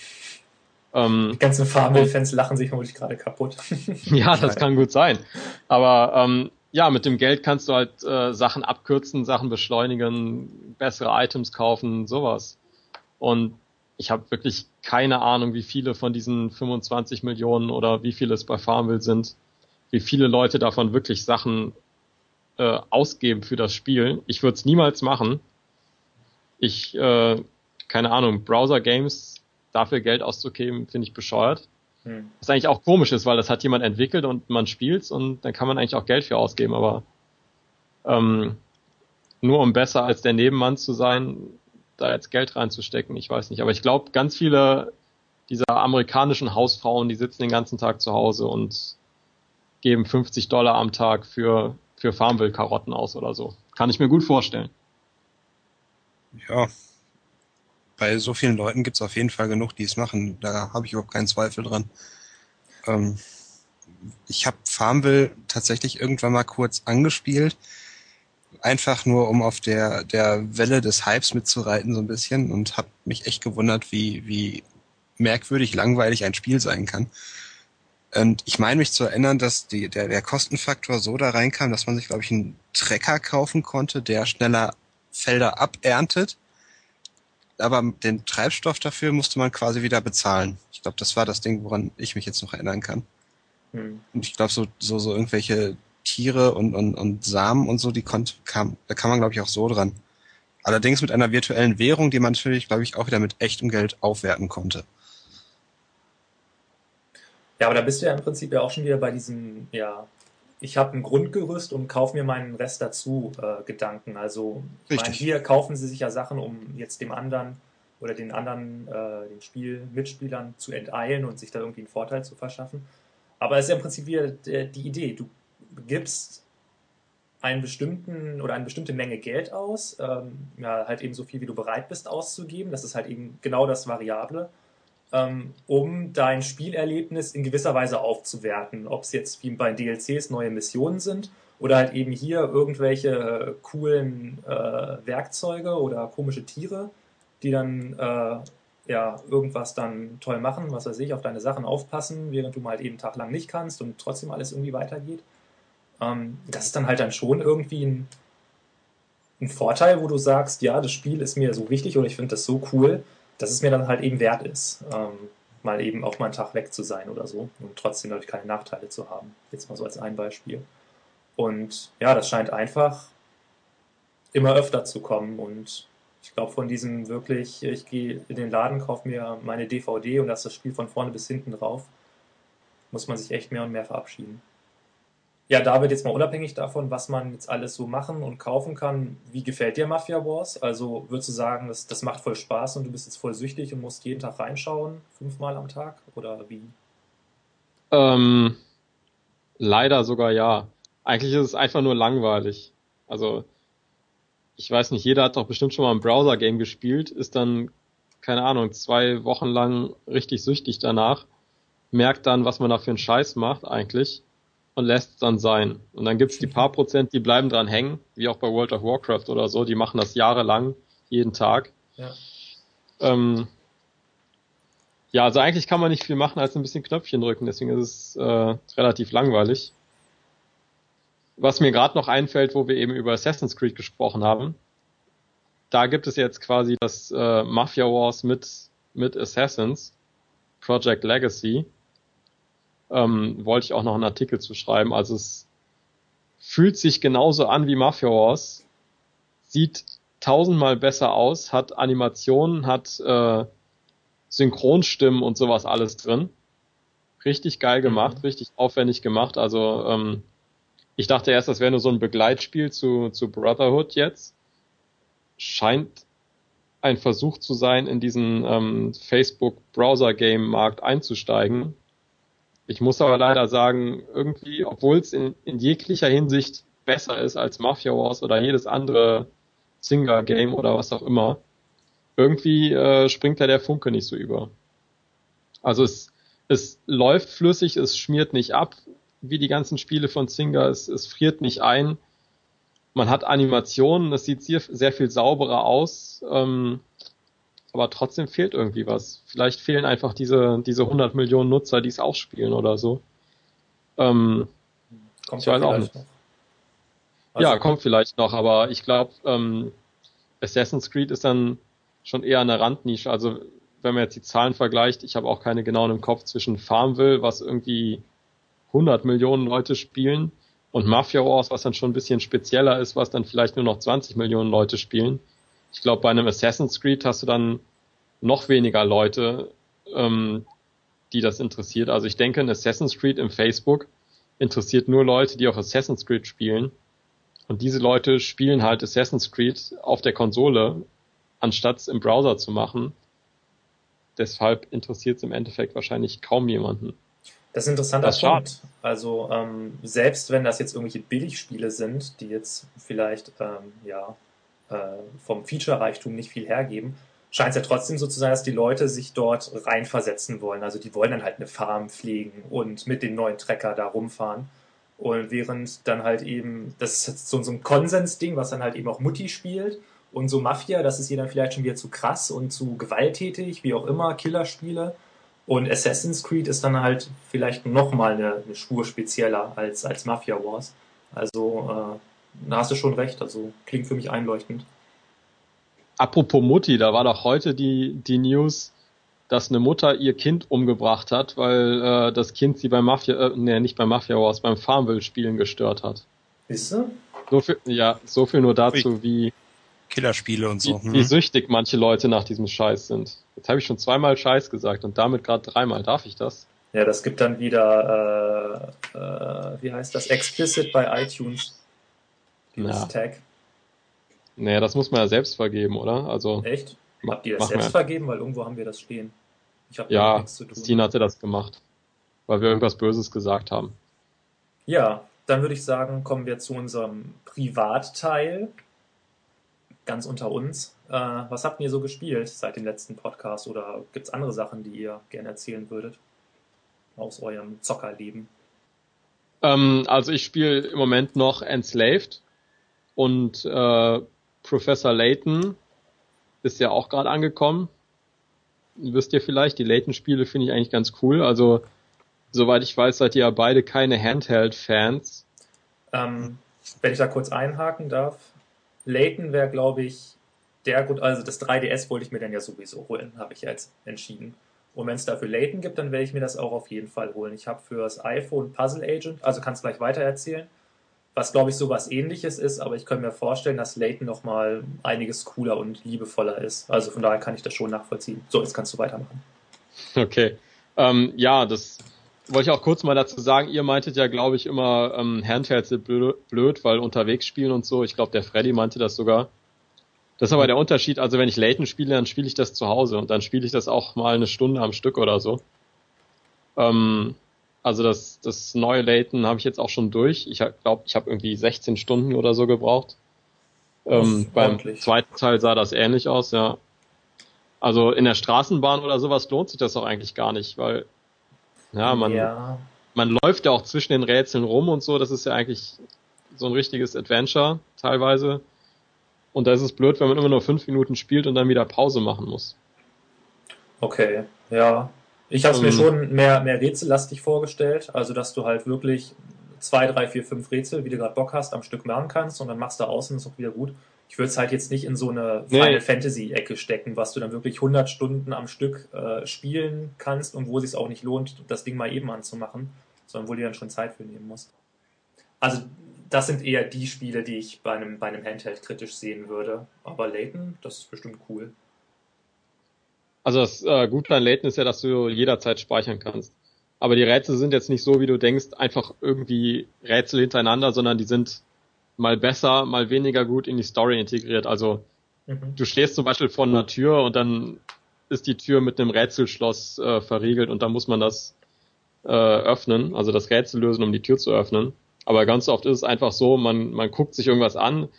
Ähm, die ganzen Farmville-Fans lachen sich vermutlich gerade kaputt. ja, das kann gut sein. Aber ähm, ja, mit dem Geld kannst du halt äh, Sachen abkürzen, Sachen beschleunigen, bessere Items kaufen, sowas. Und ich habe wirklich keine Ahnung, wie viele von diesen 25 Millionen oder wie viele es bei Farmville sind, wie viele Leute davon wirklich Sachen äh, ausgeben für das Spiel. Ich würde es niemals machen. Ich, äh, keine Ahnung, Browser-Games dafür Geld auszugeben, finde ich bescheuert. Hm. Was eigentlich auch komisch ist, weil das hat jemand entwickelt und man spielt's und dann kann man eigentlich auch Geld für ausgeben, aber ähm, nur um besser als der Nebenmann zu sein, da jetzt Geld reinzustecken, ich weiß nicht. Aber ich glaube, ganz viele dieser amerikanischen Hausfrauen, die sitzen den ganzen Tag zu Hause und geben 50 Dollar am Tag für, für Farmville-Karotten aus oder so. Kann ich mir gut vorstellen. Ja, bei so vielen Leuten gibt es auf jeden Fall genug, die es machen. Da habe ich überhaupt keinen Zweifel dran. Ähm, ich habe Farmville tatsächlich irgendwann mal kurz angespielt. Einfach nur, um auf der, der Welle des Hypes mitzureiten, so ein bisschen. Und habe mich echt gewundert, wie, wie merkwürdig langweilig ein Spiel sein kann. Und ich meine mich zu erinnern, dass die, der, der Kostenfaktor so da reinkam, dass man sich, glaube ich, einen Trecker kaufen konnte, der schneller Felder aberntet aber den Treibstoff dafür musste man quasi wieder bezahlen. Ich glaube, das war das Ding, woran ich mich jetzt noch erinnern kann. Hm. Und ich glaube, so, so, so irgendwelche Tiere und, und, und Samen und so, die konnte, kam, da kann man, glaube ich, auch so dran. Allerdings mit einer virtuellen Währung, die man natürlich, glaube ich, auch wieder mit echtem Geld aufwerten konnte. Ja, aber da bist du ja im Prinzip ja auch schon wieder bei diesem, ja, ich habe ein Grundgerüst und kaufe mir meinen Rest dazu äh, Gedanken. Also meine, hier kaufen sie sich ja Sachen, um jetzt dem anderen oder den anderen, äh, den Spiel Mitspielern zu enteilen und sich da irgendwie einen Vorteil zu verschaffen. Aber es ist ja im Prinzip wieder die Idee. Du gibst einen bestimmten oder eine bestimmte Menge Geld aus, ähm, ja, halt eben so viel, wie du bereit bist auszugeben. Das ist halt eben genau das Variable um dein Spielerlebnis in gewisser Weise aufzuwerten. Ob es jetzt wie bei DLCs neue Missionen sind oder halt eben hier irgendwelche äh, coolen äh, Werkzeuge oder komische Tiere, die dann äh, ja irgendwas dann toll machen, was weiß ich, auf deine Sachen aufpassen, während du mal halt eben einen Tag lang nicht kannst und trotzdem alles irgendwie weitergeht. Ähm, das ist dann halt dann schon irgendwie ein, ein Vorteil, wo du sagst, ja, das Spiel ist mir so wichtig oder ich finde das so cool, dass es mir dann halt eben wert ist, ähm, mal eben auch mal einen Tag weg zu sein oder so und trotzdem natürlich keine Nachteile zu haben. Jetzt mal so als ein Beispiel. Und ja, das scheint einfach immer öfter zu kommen und ich glaube von diesem wirklich, ich gehe in den Laden, kaufe mir meine DVD und lasse das Spiel von vorne bis hinten drauf, muss man sich echt mehr und mehr verabschieden. Ja, David, jetzt mal unabhängig davon, was man jetzt alles so machen und kaufen kann, wie gefällt dir Mafia Wars? Also würdest du sagen, das, das macht voll Spaß und du bist jetzt voll süchtig und musst jeden Tag reinschauen, fünfmal am Tag oder wie? Ähm, leider sogar ja. Eigentlich ist es einfach nur langweilig. Also, ich weiß nicht, jeder hat doch bestimmt schon mal ein Browser-Game gespielt, ist dann, keine Ahnung, zwei Wochen lang richtig süchtig danach, merkt dann, was man da für einen Scheiß macht eigentlich und lässt es dann sein. Und dann gibt's die paar Prozent, die bleiben dran hängen, wie auch bei World of Warcraft oder so, die machen das jahrelang, jeden Tag. Ja. Ähm, ja, also eigentlich kann man nicht viel machen als ein bisschen Knöpfchen drücken, deswegen ist es äh, relativ langweilig. Was mir gerade noch einfällt, wo wir eben über Assassin's Creed gesprochen haben, da gibt es jetzt quasi das äh, Mafia Wars mit, mit Assassins, Project Legacy ähm, wollte ich auch noch einen Artikel zu schreiben. Also es fühlt sich genauso an wie Mafia Wars, sieht tausendmal besser aus, hat Animationen, hat äh, Synchronstimmen und sowas alles drin. Richtig geil mhm. gemacht, mhm. richtig aufwendig gemacht. Also ähm, ich dachte erst, das wäre nur so ein Begleitspiel zu, zu Brotherhood jetzt. Scheint ein Versuch zu sein, in diesen ähm, Facebook-Browser-Game-Markt einzusteigen. Ich muss aber leider sagen, irgendwie, obwohl es in, in jeglicher Hinsicht besser ist als Mafia Wars oder jedes andere Singer-Game oder was auch immer, irgendwie äh, springt da der Funke nicht so über. Also es, es läuft flüssig, es schmiert nicht ab, wie die ganzen Spiele von Singer, es, es friert nicht ein. Man hat Animationen, es sieht sehr, sehr viel sauberer aus. Ähm, aber trotzdem fehlt irgendwie was. Vielleicht fehlen einfach diese, diese 100 Millionen Nutzer, die es auch spielen oder so. Ähm, kommt ich weiß auch nicht. Also, ja, kommt vielleicht noch, aber ich glaube, ähm, Assassin's Creed ist dann schon eher eine Randnische. Also wenn man jetzt die Zahlen vergleicht, ich habe auch keine genauen im Kopf zwischen Farmville, was irgendwie 100 Millionen Leute spielen, und Mafia Wars, was dann schon ein bisschen spezieller ist, was dann vielleicht nur noch 20 Millionen Leute spielen. Ich glaube, bei einem Assassin's Creed hast du dann noch weniger Leute, ähm, die das interessiert. Also ich denke, ein Assassin's Creed im Facebook interessiert nur Leute, die auf Assassin's Creed spielen. Und diese Leute spielen halt Assassin's Creed auf der Konsole, anstatt es im Browser zu machen. Deshalb interessiert es im Endeffekt wahrscheinlich kaum jemanden. Das ist ein interessanter das Punkt. Also ähm, selbst wenn das jetzt irgendwelche Billigspiele sind, die jetzt vielleicht ähm, ja äh, vom Feature-Reichtum nicht viel hergeben, scheint es ja trotzdem so zu sein, dass die Leute sich dort reinversetzen wollen. Also die wollen dann halt eine Farm pflegen und mit dem neuen Trecker da rumfahren. Und während dann halt eben, das ist so, so ein Konsensding, was dann halt eben auch Mutti spielt. Und so Mafia, das ist ihr dann vielleicht schon wieder zu krass und zu gewalttätig, wie auch immer, Killerspiele. Und Assassin's Creed ist dann halt vielleicht nochmal eine, eine Spur spezieller als, als Mafia Wars. Also äh, da hast du schon recht, also klingt für mich einleuchtend. Apropos Mutti, da war doch heute die, die News, dass eine Mutter ihr Kind umgebracht hat, weil äh, das Kind sie beim Mafia, äh, nee, nicht beim Mafia Wars, beim Farmville-Spielen gestört hat. Ist du? So viel, ja, so viel nur dazu, wie Killerspiele und so. Wie, hm. wie süchtig manche Leute nach diesem Scheiß sind. Jetzt habe ich schon zweimal Scheiß gesagt und damit gerade dreimal. Darf ich das? Ja, das gibt dann wieder, äh, äh, wie heißt das, Explicit bei iTunes. Dieses ja. Tag. Naja, das muss man ja selbst vergeben, oder? Also. Echt? Habt ihr das selbst vergeben? Weil irgendwo haben wir das stehen. Ich hab ja, nichts zu tun. Christine hatte das gemacht. Weil wir irgendwas Böses gesagt haben. Ja, dann würde ich sagen, kommen wir zu unserem Privatteil. Ganz unter uns. Äh, was habt ihr so gespielt seit dem letzten Podcast? Oder gibt es andere Sachen, die ihr gerne erzählen würdet? Aus eurem Zockerleben? Ähm, also ich spiele im Moment noch Enslaved und äh, Professor Layton ist ja auch gerade angekommen. Wisst ihr vielleicht, die Layton-Spiele finde ich eigentlich ganz cool. Also, soweit ich weiß, seid ihr ja beide keine Handheld-Fans. Ähm, wenn ich da kurz einhaken darf. Layton wäre, glaube ich, der gut, also das 3DS wollte ich mir dann ja sowieso holen, habe ich jetzt entschieden. Und wenn es dafür Layton gibt, dann werde ich mir das auch auf jeden Fall holen. Ich habe für das iPhone Puzzle Agent, also kannst gleich weiter erzählen was glaube ich sowas ähnliches ist, aber ich könnte mir vorstellen, dass Layton nochmal einiges cooler und liebevoller ist. Also von daher kann ich das schon nachvollziehen. So, jetzt kannst du weitermachen. Okay. Ähm, ja, das wollte ich auch kurz mal dazu sagen, ihr meintet ja, glaube ich, immer, ähm, Handhelds sind blöd, weil unterwegs spielen und so. Ich glaube, der Freddy meinte das sogar. Das ist aber der Unterschied. Also wenn ich Layton spiele, dann spiele ich das zu Hause und dann spiele ich das auch mal eine Stunde am Stück oder so. Ähm, also das, das neue Layton habe ich jetzt auch schon durch. Ich glaube, ich habe irgendwie 16 Stunden oder so gebraucht. Ähm, beim zweiten Teil sah das ähnlich aus, ja. Also in der Straßenbahn oder sowas lohnt sich das auch eigentlich gar nicht, weil ja, man, ja. man läuft ja auch zwischen den Rätseln rum und so. Das ist ja eigentlich so ein richtiges Adventure teilweise. Und da ist es blöd, wenn man immer nur fünf Minuten spielt und dann wieder Pause machen muss. Okay, ja. Ich habe es ähm, mir schon mehr, mehr rätsellastig vorgestellt. Also, dass du halt wirklich zwei, drei, vier, fünf Rätsel, wie du gerade Bock hast, am Stück machen kannst und dann machst du außen, ist auch wieder gut. Ich würde es halt jetzt nicht in so eine Final nee. Fantasy Ecke stecken, was du dann wirklich 100 Stunden am Stück äh, spielen kannst und wo es sich auch nicht lohnt, das Ding mal eben anzumachen, sondern wo du dann schon Zeit für nehmen musst. Also das sind eher die Spiele, die ich bei einem, bei einem Handheld kritisch sehen würde. Aber Layton, das ist bestimmt cool. Also das äh, Gute an Layton ist ja, dass du jederzeit speichern kannst. Aber die Rätsel sind jetzt nicht so, wie du denkst, einfach irgendwie Rätsel hintereinander, sondern die sind mal besser, mal weniger gut in die Story integriert. Also mhm. du stehst zum Beispiel vor einer Tür und dann ist die Tür mit einem Rätselschloss äh, verriegelt und dann muss man das äh, öffnen, also das Rätsel lösen, um die Tür zu öffnen. Aber ganz oft ist es einfach so, man, man guckt sich irgendwas an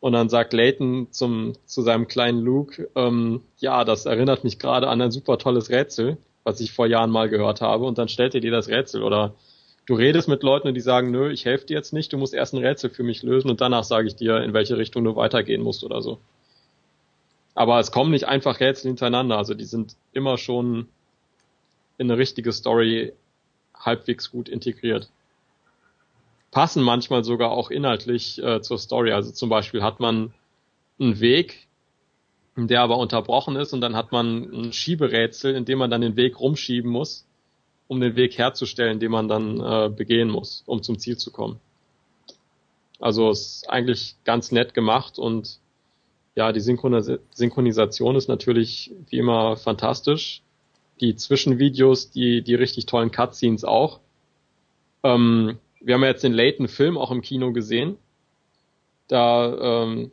und dann sagt Layton zum, zu seinem kleinen Luke, ähm, ja, das erinnert mich gerade an ein super tolles Rätsel, was ich vor Jahren mal gehört habe. Und dann stellt er dir das Rätsel. Oder du redest mit Leuten und die sagen, nö, ich helfe dir jetzt nicht, du musst erst ein Rätsel für mich lösen und danach sage ich dir, in welche Richtung du weitergehen musst oder so. Aber es kommen nicht einfach Rätsel hintereinander, also die sind immer schon in eine richtige Story halbwegs gut integriert passen manchmal sogar auch inhaltlich äh, zur Story. Also zum Beispiel hat man einen Weg, der aber unterbrochen ist und dann hat man ein Schieberätsel, in dem man dann den Weg rumschieben muss, um den Weg herzustellen, den man dann äh, begehen muss, um zum Ziel zu kommen. Also ist eigentlich ganz nett gemacht und ja, die Synchronis Synchronisation ist natürlich wie immer fantastisch. Die Zwischenvideos, die, die richtig tollen Cutscenes auch. Ähm, wir haben ja jetzt den Layton Film auch im Kino gesehen. Da ähm,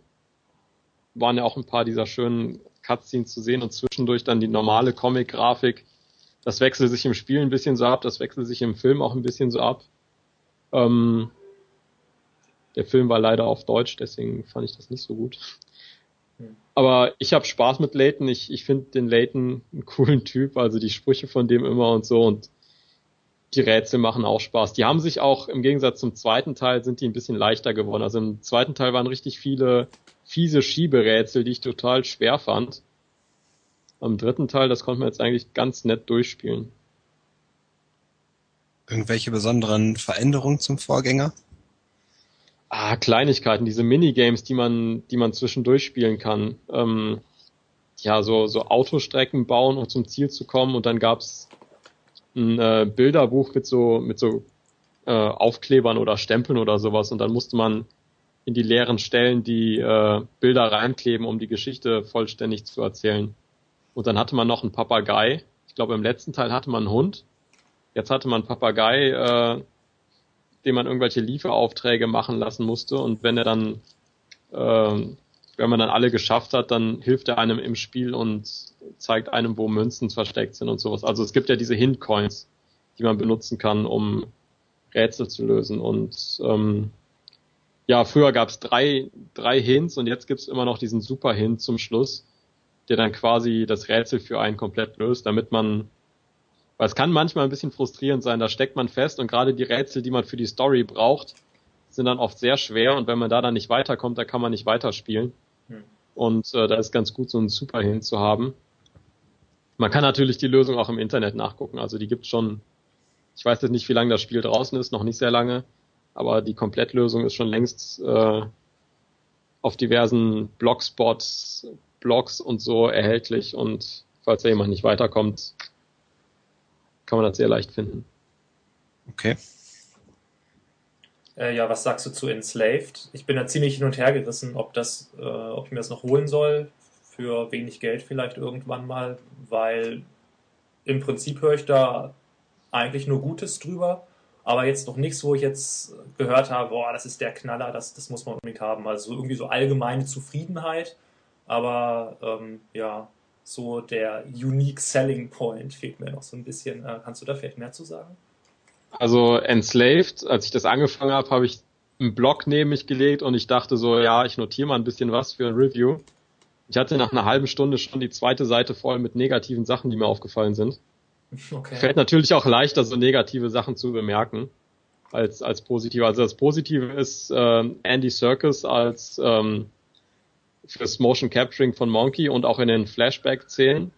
waren ja auch ein paar dieser schönen Cutscenes zu sehen und zwischendurch dann die normale Comic-Grafik. Das wechselt sich im Spiel ein bisschen so ab, das wechselt sich im Film auch ein bisschen so ab. Ähm, der Film war leider auf Deutsch, deswegen fand ich das nicht so gut. Hm. Aber ich habe Spaß mit Layton. Ich, ich finde den Layton einen coolen Typ, also die Sprüche von dem immer und so. Und die Rätsel machen auch Spaß. Die haben sich auch im Gegensatz zum zweiten Teil sind die ein bisschen leichter geworden. Also im zweiten Teil waren richtig viele fiese Schieberätsel, die ich total schwer fand. Am dritten Teil, das konnte man jetzt eigentlich ganz nett durchspielen. Irgendwelche besonderen Veränderungen zum Vorgänger? Ah, Kleinigkeiten, diese Minigames, die man, die man zwischendurch spielen kann. Ähm, ja, so, so Autostrecken bauen, um zum Ziel zu kommen und dann gab's ein äh, Bilderbuch mit so, mit so äh, Aufklebern oder Stempeln oder sowas und dann musste man in die leeren Stellen die äh, Bilder reinkleben, um die Geschichte vollständig zu erzählen. Und dann hatte man noch einen Papagei. Ich glaube, im letzten Teil hatte man einen Hund. Jetzt hatte man einen Papagei, äh, dem man irgendwelche Lieferaufträge machen lassen musste. Und wenn er dann, äh, wenn man dann alle geschafft hat, dann hilft er einem im Spiel und zeigt einem, wo Münzen versteckt sind und sowas. Also es gibt ja diese Hint-Coins, die man benutzen kann, um Rätsel zu lösen. Und ähm, ja, früher gab es drei, drei Hints und jetzt gibt's immer noch diesen Super-Hint zum Schluss, der dann quasi das Rätsel für einen komplett löst, damit man weil es kann manchmal ein bisschen frustrierend sein, da steckt man fest und gerade die Rätsel, die man für die Story braucht, sind dann oft sehr schwer und wenn man da dann nicht weiterkommt, da kann man nicht weiterspielen. Hm. Und äh, da ist ganz gut, so einen Super-Hint zu haben. Man kann natürlich die Lösung auch im Internet nachgucken. Also die gibt schon, ich weiß jetzt nicht, wie lange das Spiel draußen ist, noch nicht sehr lange, aber die Komplettlösung ist schon längst äh, auf diversen Blogspots, Blogs und so erhältlich und falls da jemand nicht weiterkommt, kann man das sehr leicht finden. Okay. Äh, ja, was sagst du zu Enslaved? Ich bin da ziemlich hin und her gerissen, ob das, äh, ob ich mir das noch holen soll für wenig Geld vielleicht irgendwann mal, weil im Prinzip höre ich da eigentlich nur Gutes drüber, aber jetzt noch nichts, wo ich jetzt gehört habe, boah, das ist der Knaller, das, das muss man unbedingt haben. Also irgendwie so allgemeine Zufriedenheit, aber ähm, ja, so der unique selling point fehlt mir noch so ein bisschen. Äh, kannst du da vielleicht mehr zu sagen? Also Enslaved, als ich das angefangen habe, habe ich einen Blog neben mich gelegt und ich dachte so, ja, ich notiere mal ein bisschen was für ein Review. Ich hatte nach einer halben Stunde schon die zweite Seite voll mit negativen Sachen, die mir aufgefallen sind. Okay. Fällt natürlich auch leichter, so negative Sachen zu bemerken als als positive. Also das Positive ist äh, Andy Serkis als ähm, fürs Motion Capturing von Monkey und auch in den Flashback-Szenen.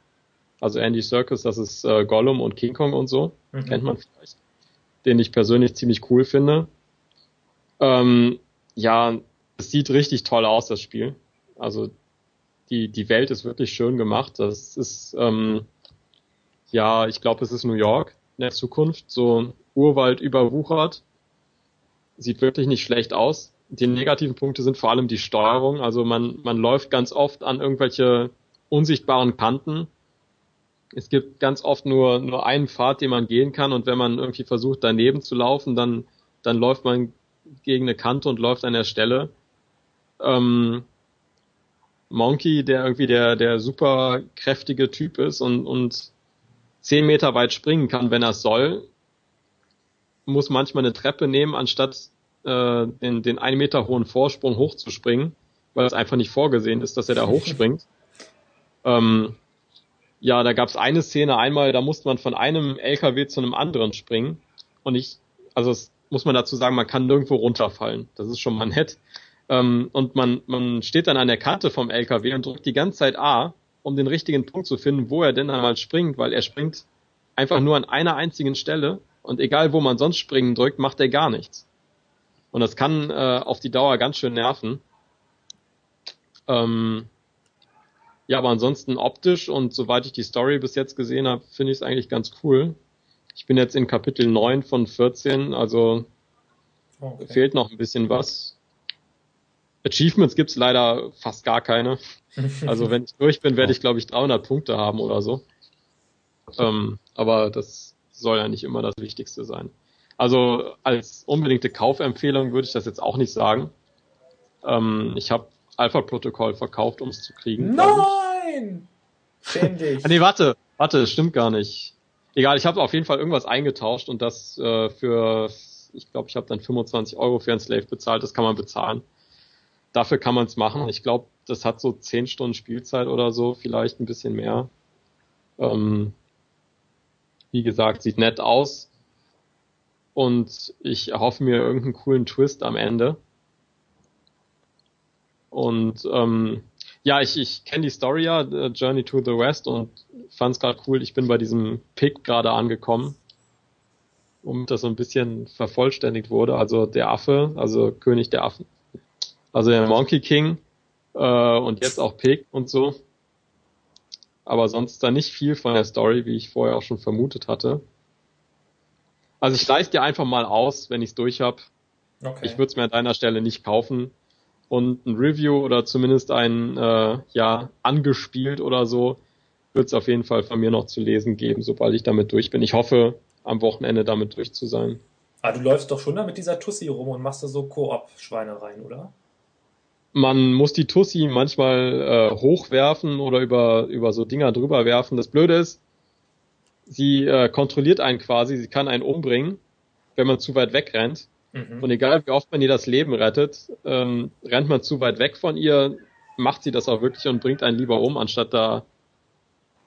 Also Andy Serkis, das ist äh, Gollum und King Kong und so, mhm. kennt man vielleicht. Den ich persönlich ziemlich cool finde. Ähm, ja, es sieht richtig toll aus, das Spiel. Also die, die Welt ist wirklich schön gemacht. Das ist, ähm, ja, ich glaube, es ist New York in der Zukunft, so Urwald überwuchert. Sieht wirklich nicht schlecht aus. Die negativen Punkte sind vor allem die Steuerung. Also man, man läuft ganz oft an irgendwelche unsichtbaren Kanten. Es gibt ganz oft nur, nur einen Pfad, den man gehen kann und wenn man irgendwie versucht daneben zu laufen, dann, dann läuft man gegen eine Kante und läuft an der Stelle. Ähm, Monkey, der irgendwie der, der super kräftige Typ ist und, und zehn Meter weit springen kann, wenn er es soll, muss manchmal eine Treppe nehmen, anstatt äh, den, den einen Meter hohen Vorsprung hochzuspringen, weil es einfach nicht vorgesehen ist, dass er da hochspringt. ähm, ja, da gab es eine Szene einmal, da musste man von einem LKW zu einem anderen springen und ich, also es muss man dazu sagen, man kann nirgendwo runterfallen. Das ist schon mal nett. Ähm, und man, man steht dann an der Kante vom LKW und drückt die ganze Zeit A, um den richtigen Punkt zu finden, wo er denn einmal springt, weil er springt einfach nur an einer einzigen Stelle und egal wo man sonst springen drückt, macht er gar nichts. Und das kann äh, auf die Dauer ganz schön nerven. Ähm, ja, aber ansonsten optisch und soweit ich die Story bis jetzt gesehen habe, finde ich es eigentlich ganz cool. Ich bin jetzt in Kapitel 9 von 14, also okay. fehlt noch ein bisschen was. Achievements gibt's leider fast gar keine. Also wenn ich durch bin, werde ich glaube ich 300 Punkte haben oder so. Ähm, aber das soll ja nicht immer das Wichtigste sein. Also als unbedingte Kaufempfehlung würde ich das jetzt auch nicht sagen. Ähm, ich habe Alpha-Protokoll verkauft, um es zu kriegen. Nein! Dich. ah, nee, warte, warte, stimmt gar nicht. Egal, ich habe auf jeden Fall irgendwas eingetauscht und das äh, für, ich glaube, ich habe dann 25 Euro für einen Slave bezahlt, das kann man bezahlen. Dafür kann man es machen. Ich glaube, das hat so 10 Stunden Spielzeit oder so, vielleicht ein bisschen mehr. Ähm, wie gesagt, sieht nett aus. Und ich erhoffe mir irgendeinen coolen Twist am Ende. Und ähm, ja, ich, ich kenne die Story ja, Journey to the West, und fand es gerade cool. Ich bin bei diesem Pick gerade angekommen, um das so ein bisschen vervollständigt wurde. Also der Affe, also König der Affen. Also der Monkey King äh, und jetzt auch Pig und so. Aber sonst da nicht viel von der Story, wie ich vorher auch schon vermutet hatte. Also ich leiste dir einfach mal aus, wenn ich es durch habe. Okay. Ich würde es mir an deiner Stelle nicht kaufen und ein Review oder zumindest ein äh, ja angespielt oder so wird es auf jeden Fall von mir noch zu lesen geben, sobald ich damit durch bin. Ich hoffe, am Wochenende damit durch zu sein. Ah, du läufst doch schon da mit dieser Tussi rum und machst da so Koop-Schweinereien, oder? Man muss die Tussi manchmal äh, hochwerfen oder über, über so Dinger drüber werfen. Das Blöde ist, sie äh, kontrolliert einen quasi, sie kann einen umbringen, wenn man zu weit wegrennt. Mhm. Und egal wie oft man ihr das Leben rettet, ähm, rennt man zu weit weg von ihr, macht sie das auch wirklich und bringt einen lieber um, anstatt da.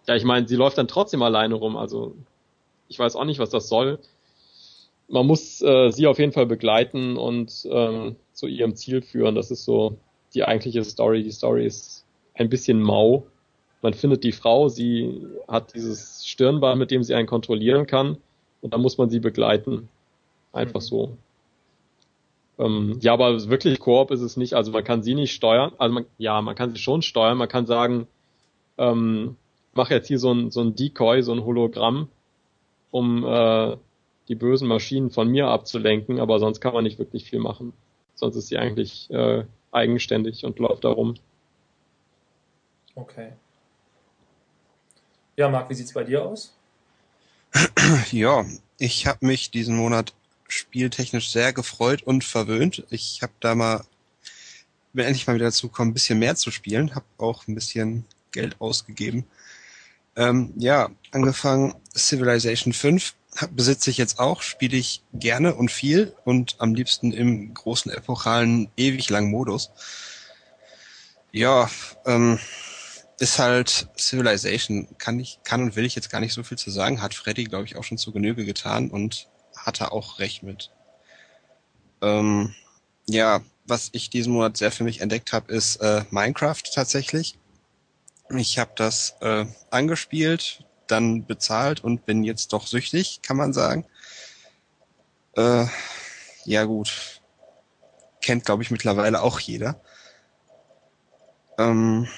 Ja, ich meine, sie läuft dann trotzdem alleine rum, also ich weiß auch nicht, was das soll. Man muss äh, sie auf jeden Fall begleiten und ähm, zu ihrem Ziel führen. Das ist so die eigentliche Story. Die Story ist ein bisschen mau. Man findet die Frau, sie hat dieses Stirnband, mit dem sie einen kontrollieren kann, und dann muss man sie begleiten. Einfach mhm. so. Ähm, ja, aber wirklich Koop ist es nicht. Also man kann sie nicht steuern. Also man, ja, man kann sie schon steuern. Man kann sagen, ähm, mach jetzt hier so ein, so ein Decoy, so ein Hologramm, um äh, die bösen Maschinen von mir abzulenken. Aber sonst kann man nicht wirklich viel machen. Sonst ist sie eigentlich äh, eigenständig und läuft da rum. Okay. Ja, Marc, wie sieht's bei dir aus? Ja, ich habe mich diesen Monat spieltechnisch sehr gefreut und verwöhnt. Ich habe da mal, bin endlich mal wieder dazu gekommen, ein bisschen mehr zu spielen, habe auch ein bisschen Geld ausgegeben. Ähm, ja, angefangen Civilization 5 besitze ich jetzt auch, spiele ich gerne und viel und am liebsten im großen epochalen, ewig langen Modus. Ja, ähm, ist halt Civilization, kann ich, kann und will ich jetzt gar nicht so viel zu sagen, hat Freddy, glaube ich, auch schon zu Genüge getan und hatte auch recht mit. Ähm, ja, was ich diesen Monat sehr für mich entdeckt habe, ist äh, Minecraft tatsächlich. Ich habe das äh, angespielt, dann bezahlt und bin jetzt doch süchtig, kann man sagen. Äh, ja gut, kennt glaube ich mittlerweile auch jeder. Ähm,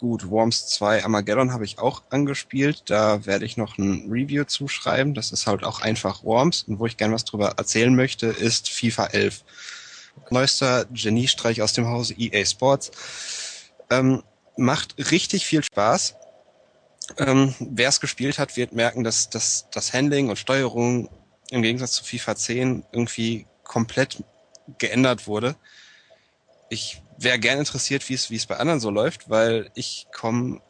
gut, Worms 2 Armageddon habe ich auch angespielt. Da werde ich noch ein Review zuschreiben. Das ist halt auch einfach Worms. Und wo ich gerne was drüber erzählen möchte, ist FIFA 11. Neuester Geniestreich aus dem Hause EA Sports. Ähm, macht richtig viel Spaß. Ähm, Wer es gespielt hat, wird merken, dass, dass das Handling und Steuerung im Gegensatz zu FIFA 10 irgendwie komplett geändert wurde. Ich wäre gern interessiert, wie es wie es bei anderen so läuft, weil ich komme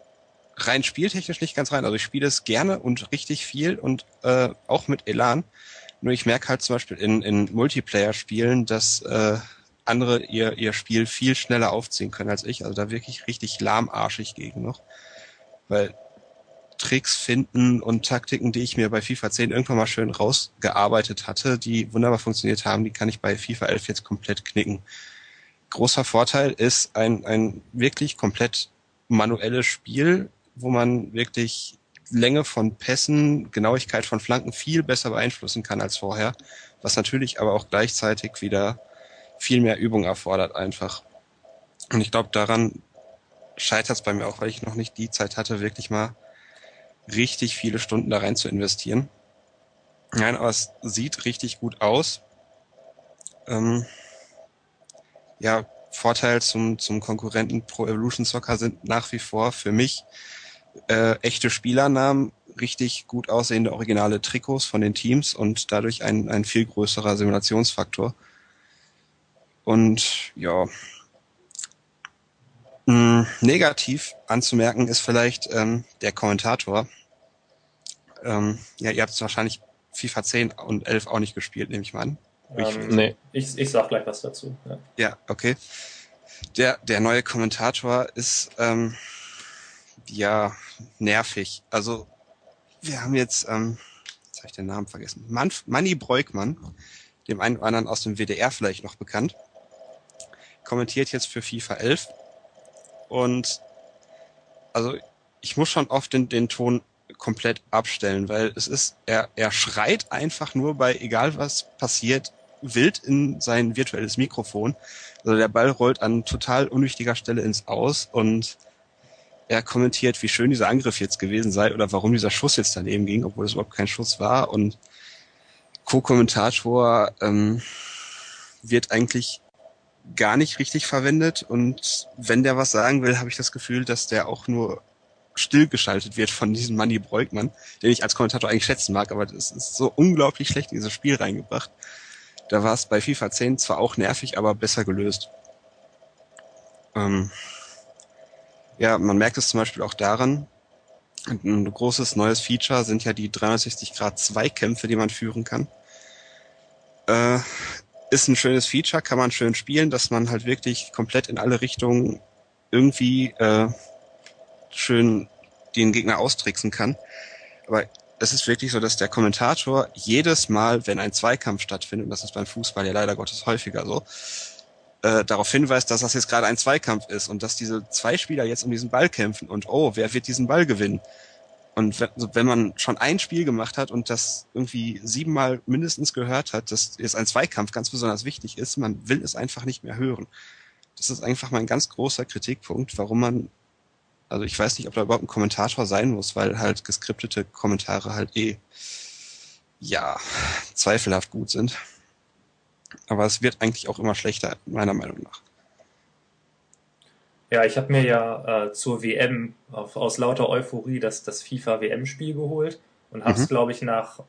rein spieltechnisch nicht ganz rein. Also ich spiele es gerne und richtig viel und äh, auch mit Elan. Nur ich merke halt zum Beispiel in, in Multiplayer-Spielen, dass äh, andere ihr, ihr Spiel viel schneller aufziehen können als ich. Also da wirklich richtig lahmarschig gegen noch. Weil Tricks finden und Taktiken, die ich mir bei FIFA 10 irgendwann mal schön rausgearbeitet hatte, die wunderbar funktioniert haben, die kann ich bei FIFA 11 jetzt komplett knicken. Großer Vorteil ist ein, ein wirklich komplett manuelles Spiel, wo man wirklich Länge von Pässen, Genauigkeit von Flanken viel besser beeinflussen kann als vorher, was natürlich aber auch gleichzeitig wieder viel mehr Übung erfordert einfach. Und ich glaube, daran scheitert es bei mir auch, weil ich noch nicht die Zeit hatte, wirklich mal richtig viele Stunden da rein zu investieren. Nein, aber es sieht richtig gut aus. Ähm, ja, Vorteil zum, zum Konkurrenten Pro Evolution Soccer sind nach wie vor für mich äh, echte Spielernamen, richtig gut aussehende originale Trikots von den Teams und dadurch ein, ein viel größerer Simulationsfaktor. Und ja, mh, negativ anzumerken ist vielleicht ähm, der Kommentator. Ähm, ja, ihr habt es wahrscheinlich FIFA 10 und 11 auch nicht gespielt, nehme ich mal an. Ähm, nee. Ich, ich sag gleich was dazu. Ja, ja okay. Der, der neue Kommentator ist ähm, ja nervig. Also wir haben jetzt, ähm, jetzt habe ich den Namen vergessen, Manf Manni Breukmann, dem einen oder anderen aus dem WDR vielleicht noch bekannt, kommentiert jetzt für FIFA 11 und also ich muss schon oft den, den Ton komplett abstellen, weil es ist, er, er schreit einfach nur bei egal was passiert, wild in sein virtuelles Mikrofon. Also der Ball rollt an total unwichtiger Stelle ins Aus und er kommentiert, wie schön dieser Angriff jetzt gewesen sei oder warum dieser Schuss jetzt daneben ging, obwohl es überhaupt kein Schuss war. Und Co-Kommentator ähm, wird eigentlich gar nicht richtig verwendet und wenn der was sagen will, habe ich das Gefühl, dass der auch nur stillgeschaltet wird von diesem Manny Breukmann, den ich als Kommentator eigentlich schätzen mag, aber das ist so unglaublich schlecht in dieses Spiel reingebracht. Da war es bei FIFA 10 zwar auch nervig, aber besser gelöst. Ähm, ja, man merkt es zum Beispiel auch daran, ein großes neues Feature sind ja die 360 Grad Zweikämpfe, die man führen kann. Äh, ist ein schönes Feature, kann man schön spielen, dass man halt wirklich komplett in alle Richtungen irgendwie äh, schön den Gegner austricksen kann. Aber es ist wirklich so, dass der Kommentator jedes Mal, wenn ein Zweikampf stattfindet, und das ist beim Fußball ja leider Gottes häufiger so, äh, darauf hinweist, dass das jetzt gerade ein Zweikampf ist und dass diese zwei Spieler jetzt um diesen Ball kämpfen und oh, wer wird diesen Ball gewinnen? Und wenn, man schon ein Spiel gemacht hat und das irgendwie siebenmal mindestens gehört hat, dass jetzt ein Zweikampf ganz besonders wichtig ist, man will es einfach nicht mehr hören. Das ist einfach mein ganz großer Kritikpunkt, warum man also ich weiß nicht, ob da überhaupt ein Kommentator sein muss, weil halt geskriptete Kommentare halt eh, ja, zweifelhaft gut sind. Aber es wird eigentlich auch immer schlechter, meiner Meinung nach. Ja, ich habe mir ja äh, zur WM auf, aus lauter Euphorie das, das FIFA WM-Spiel geholt. und habe es, mhm. glaube ich, nach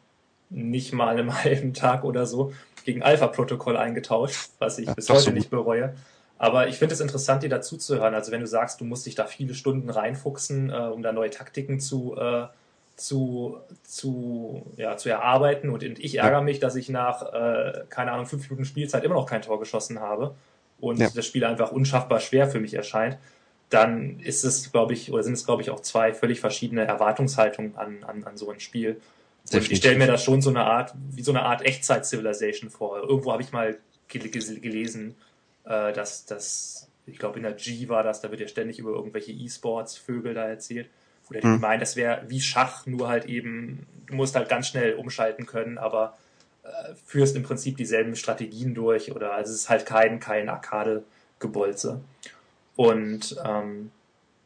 nicht mal einem halben Tag oder so gegen Alpha-Protokoll eingetauscht, was ich ja, bis heute so nicht bereue. Aber ich finde es interessant, dir dazu zu hören. Also wenn du sagst, du musst dich da viele Stunden reinfuchsen, äh, um da neue Taktiken zu, äh, zu, zu, ja, zu erarbeiten. Und ich ärgere ja. mich, dass ich nach, äh, keine Ahnung, fünf Minuten Spielzeit immer noch kein Tor geschossen habe und ja. das Spiel einfach unschaffbar schwer für mich erscheint. Dann ist es, glaube ich, oder sind es, glaube ich, auch zwei völlig verschiedene Erwartungshaltungen an, an, an so ein Spiel. Und ich stelle mir da schon so eine Art, wie so eine Art Echtzeit-Civilization vor. Irgendwo habe ich mal gelesen, äh, dass das, ich glaube in der G war das, da wird ja ständig über irgendwelche E-Sports-Vögel da erzählt. Oder die hm. meinen, das wäre wie Schach, nur halt eben, du musst halt ganz schnell umschalten können, aber äh, führst im Prinzip dieselben Strategien durch oder also es ist halt kein, kein Arcade-Gebolze. Und ähm,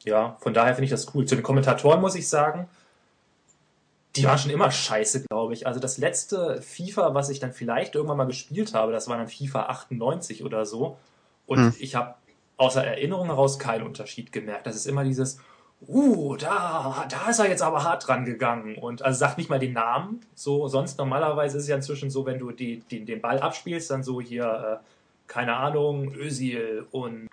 ja, von daher finde ich das cool. Zu den Kommentatoren muss ich sagen, die waren schon immer scheiße, glaube ich. Also das letzte FIFA, was ich dann vielleicht irgendwann mal gespielt habe, das war dann FIFA 98 oder so. Und hm. ich habe außer Erinnerung heraus keinen Unterschied gemerkt. Das ist immer dieses, uh, da, da ist er jetzt aber hart dran gegangen. Und also sagt nicht mal den Namen. So, sonst normalerweise ist es ja inzwischen so, wenn du die, die, den Ball abspielst, dann so hier, äh, keine Ahnung, Özil und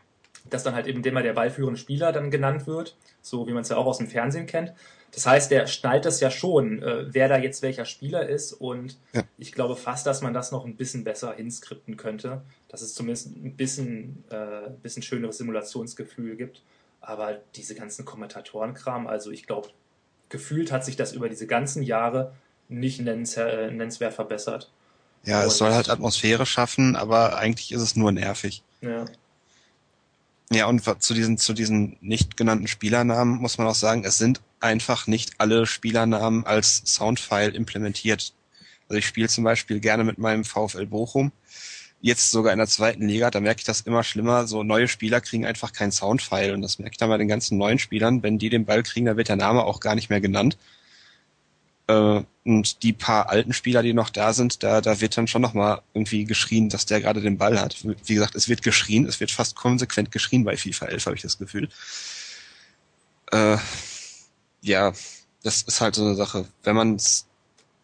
das dann halt eben immer der ballführende Spieler dann genannt wird, so wie man es ja auch aus dem Fernsehen kennt. Das heißt, der schnallt das ja schon, äh, wer da jetzt welcher Spieler ist. Und ja. ich glaube fast, dass man das noch ein bisschen besser hinskripten könnte, dass es zumindest ein bisschen, äh, bisschen schöneres Simulationsgefühl gibt. Aber diese ganzen Kommentatorenkram, also ich glaube, gefühlt hat sich das über diese ganzen Jahre nicht nennens äh, nennenswert verbessert. Ja, und es soll halt Atmosphäre schaffen, aber eigentlich ist es nur nervig. Ja. Ja, und zu diesen, zu diesen nicht genannten Spielernamen muss man auch sagen, es sind einfach nicht alle Spielernamen als Soundfile implementiert. Also ich spiele zum Beispiel gerne mit meinem VfL Bochum. Jetzt sogar in der zweiten Liga, da merke ich das immer schlimmer. So neue Spieler kriegen einfach kein Soundfile und das merke ich dann bei den ganzen neuen Spielern. Wenn die den Ball kriegen, dann wird der Name auch gar nicht mehr genannt. Äh, und die paar alten Spieler, die noch da sind, da, da wird dann schon nochmal irgendwie geschrien, dass der gerade den Ball hat. Wie gesagt, es wird geschrien, es wird fast konsequent geschrien bei FIFA 11, habe ich das Gefühl. Äh, ja, das ist halt so eine Sache. Wenn man es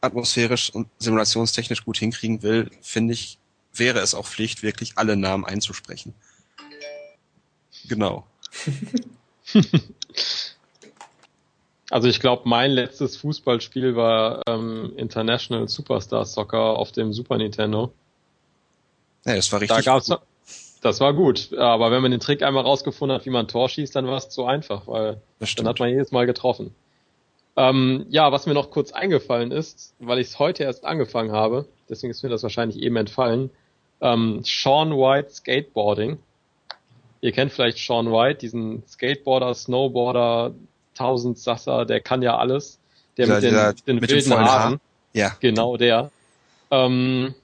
atmosphärisch und simulationstechnisch gut hinkriegen will, finde ich, wäre es auch Pflicht, wirklich alle Namen einzusprechen. Genau. Also ich glaube, mein letztes Fußballspiel war ähm, International Superstar Soccer auf dem Super Nintendo. Ja, das war richtig. Da gab's, gut. Das war gut, aber wenn man den Trick einmal rausgefunden hat, wie man ein Tor schießt, dann war es zu einfach, weil dann hat man jedes Mal getroffen. Ähm, ja, was mir noch kurz eingefallen ist, weil ich es heute erst angefangen habe, deswegen ist mir das wahrscheinlich eben entfallen, ähm, Sean White Skateboarding. Ihr kennt vielleicht Sean White, diesen Skateboarder, Snowboarder, Tausendsasser, der kann ja alles. Der ja, mit den, der, den mit wilden Haaren. Haar. Ja. Genau der. Ähm,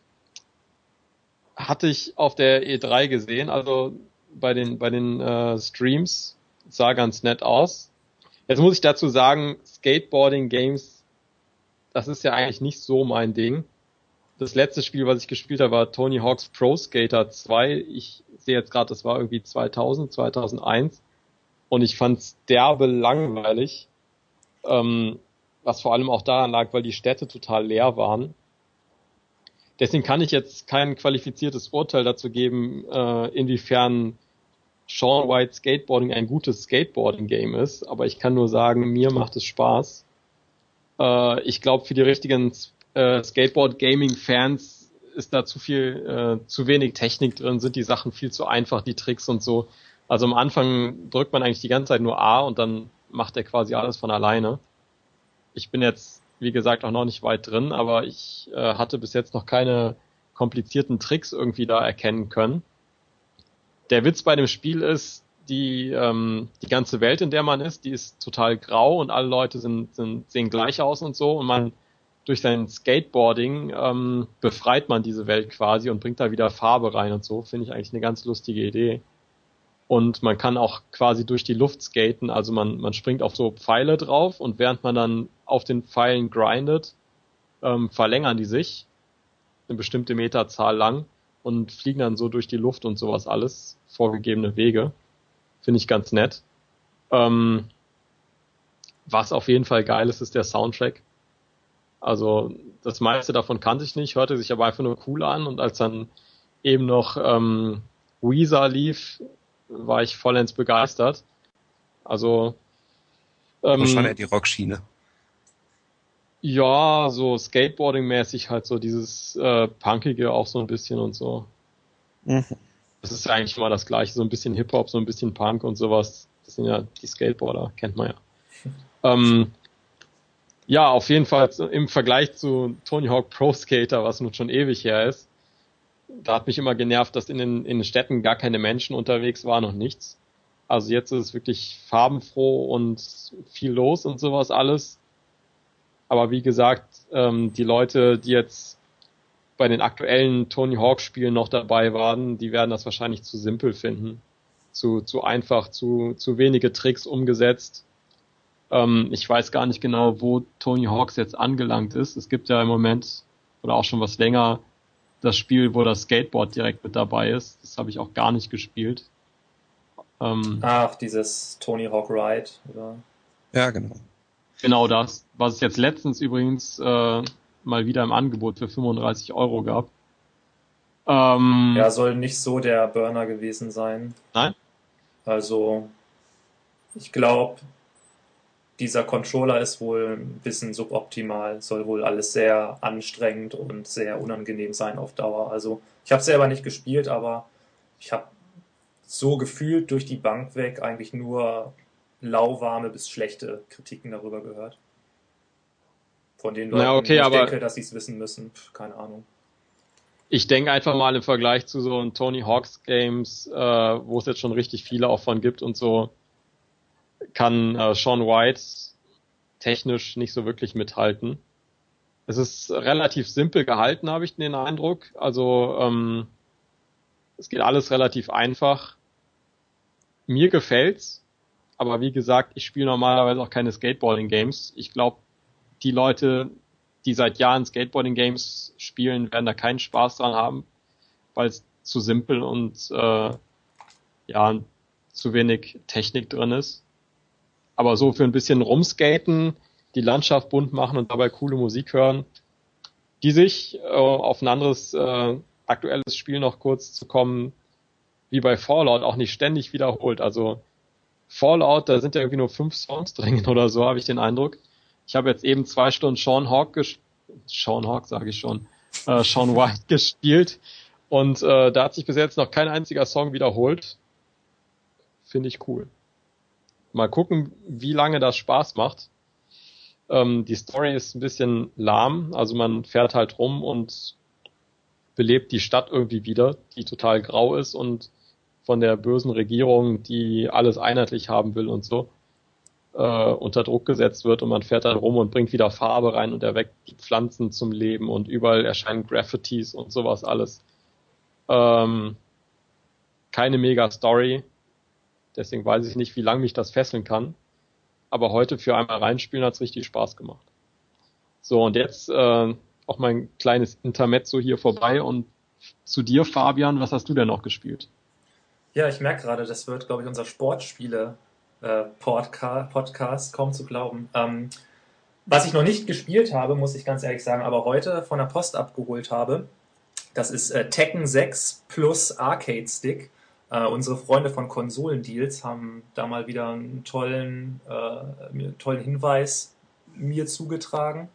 hatte ich auf der E3 gesehen, also bei den, bei den äh, Streams sah ganz nett aus. Jetzt muss ich dazu sagen, Skateboarding Games, das ist ja eigentlich nicht so mein Ding. Das letzte Spiel, was ich gespielt habe, war Tony Hawk's Pro Skater 2. Ich sehe jetzt gerade, das war irgendwie 2000, 2001. Und ich fand's derbe langweilig. Ähm, was vor allem auch daran lag, weil die Städte total leer waren. Deswegen kann ich jetzt kein qualifiziertes Urteil dazu geben, äh, inwiefern Sean White Skateboarding ein gutes Skateboarding-Game ist, aber ich kann nur sagen, mir macht es Spaß. Äh, ich glaube, für die richtigen äh, Skateboard-Gaming-Fans ist da zu viel, äh, zu wenig Technik drin, sind die Sachen viel zu einfach, die Tricks und so. Also am Anfang drückt man eigentlich die ganze Zeit nur A und dann macht er quasi alles von alleine. Ich bin jetzt wie gesagt, auch noch nicht weit drin, aber ich äh, hatte bis jetzt noch keine komplizierten Tricks irgendwie da erkennen können. Der Witz bei dem Spiel ist, die, ähm, die ganze Welt, in der man ist, die ist total grau und alle Leute sind, sind, sehen gleich aus und so und man durch sein Skateboarding ähm, befreit man diese Welt quasi und bringt da wieder Farbe rein und so. Finde ich eigentlich eine ganz lustige Idee. Und man kann auch quasi durch die Luft skaten, also man, man springt auf so Pfeile drauf und während man dann auf den Pfeilen grindet, ähm, verlängern die sich eine bestimmte Meterzahl lang und fliegen dann so durch die Luft und sowas alles, vorgegebene Wege. Finde ich ganz nett. Ähm, was auf jeden Fall geil ist, ist der Soundtrack. Also das meiste davon kannte ich nicht, hörte sich aber einfach nur cool an und als dann eben noch ähm, Weezer lief, war ich vollends begeistert. Also ähm, schon eher die Rockschiene. Ja, so Skateboarding-mäßig halt so dieses äh, Punkige auch so ein bisschen und so. Mhm. Das ist ja eigentlich immer das gleiche, so ein bisschen Hip-Hop, so ein bisschen Punk und sowas. Das sind ja die Skateboarder, kennt man ja. ähm, ja, auf jeden Fall im Vergleich zu Tony Hawk Pro Skater, was nun schon ewig her ist, da hat mich immer genervt, dass in den, in den Städten gar keine Menschen unterwegs waren und nichts. Also jetzt ist es wirklich farbenfroh und viel los und sowas alles. Aber wie gesagt, ähm, die Leute, die jetzt bei den aktuellen Tony Hawk Spielen noch dabei waren, die werden das wahrscheinlich zu simpel finden. Zu, zu einfach, zu, zu wenige Tricks umgesetzt. Ähm, ich weiß gar nicht genau, wo Tony Hawks jetzt angelangt ist. Es gibt ja im Moment oder auch schon was länger das Spiel, wo das Skateboard direkt mit dabei ist. Das habe ich auch gar nicht gespielt. Ähm, Ach, dieses Tony Hawk Ride, oder? Ja, genau. Genau das, was es jetzt letztens übrigens äh, mal wieder im Angebot für 35 Euro gab. Ähm, ja, soll nicht so der Burner gewesen sein. Nein? Also, ich glaube, dieser Controller ist wohl ein bisschen suboptimal, soll wohl alles sehr anstrengend und sehr unangenehm sein auf Dauer. Also ich habe selber nicht gespielt, aber ich habe so gefühlt durch die Bank weg eigentlich nur lauwarme bis schlechte Kritiken darüber gehört. Von den Leuten, Na okay, ich denke, dass sie es wissen müssen. Pff, keine Ahnung. Ich denke einfach mal im Vergleich zu so Tony Hawks Games, äh, wo es jetzt schon richtig viele auch von gibt und so, kann äh, Sean White technisch nicht so wirklich mithalten. Es ist relativ simpel gehalten, habe ich den Eindruck. Also ähm, es geht alles relativ einfach. Mir gefällt's, aber wie gesagt, ich spiele normalerweise auch keine Skateboarding-Games. Ich glaube, die Leute, die seit Jahren Skateboarding-Games spielen, werden da keinen Spaß dran haben, weil es zu simpel und äh, ja zu wenig Technik drin ist. Aber so für ein bisschen rumskaten, die Landschaft bunt machen und dabei coole Musik hören, die sich äh, auf ein anderes äh, aktuelles Spiel noch kurz zu kommen, wie bei Fallout auch nicht ständig wiederholt. Also Fallout, da sind ja irgendwie nur fünf Songs drin oder so, habe ich den Eindruck. Ich habe jetzt eben zwei Stunden Sean Hawk gespielt, Sean Hawk sage ich schon, äh, Sean White gespielt und äh, da hat sich bis jetzt noch kein einziger Song wiederholt. Finde ich cool. Mal gucken, wie lange das Spaß macht. Ähm, die Story ist ein bisschen lahm, also man fährt halt rum und belebt die Stadt irgendwie wieder, die total grau ist und von der bösen Regierung, die alles einheitlich haben will und so, äh, unter Druck gesetzt wird und man fährt dann rum und bringt wieder Farbe rein und erweckt die Pflanzen zum Leben und überall erscheinen Graffitis und sowas alles. Ähm, keine mega Story, Deswegen weiß ich nicht, wie lange mich das fesseln kann. Aber heute für einmal reinspielen hat's richtig Spaß gemacht. So, und jetzt äh, auch mein kleines Intermezzo hier vorbei und zu dir, Fabian, was hast du denn noch gespielt? Ja, ich merke gerade, das wird, glaube ich, unser Sportspiele äh, kaum zu glauben. Ähm, was ich noch nicht gespielt habe, muss ich ganz ehrlich sagen, aber heute von der Post abgeholt habe, das ist äh, Tekken 6 plus Arcade Stick. Äh, unsere Freunde von Konsolendeals haben da mal wieder einen tollen, äh, tollen Hinweis mir zugetragen.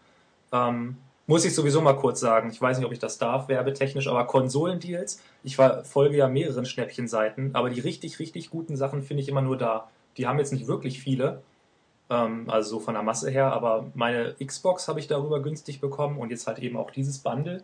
Ähm, muss ich sowieso mal kurz sagen, ich weiß nicht, ob ich das darf, werbetechnisch, aber Konsolendeals, ich war, folge ja mehreren Schnäppchenseiten, aber die richtig, richtig guten Sachen finde ich immer nur da. Die haben jetzt nicht wirklich viele, ähm, also so von der Masse her, aber meine Xbox habe ich darüber günstig bekommen und jetzt halt eben auch dieses Bundle.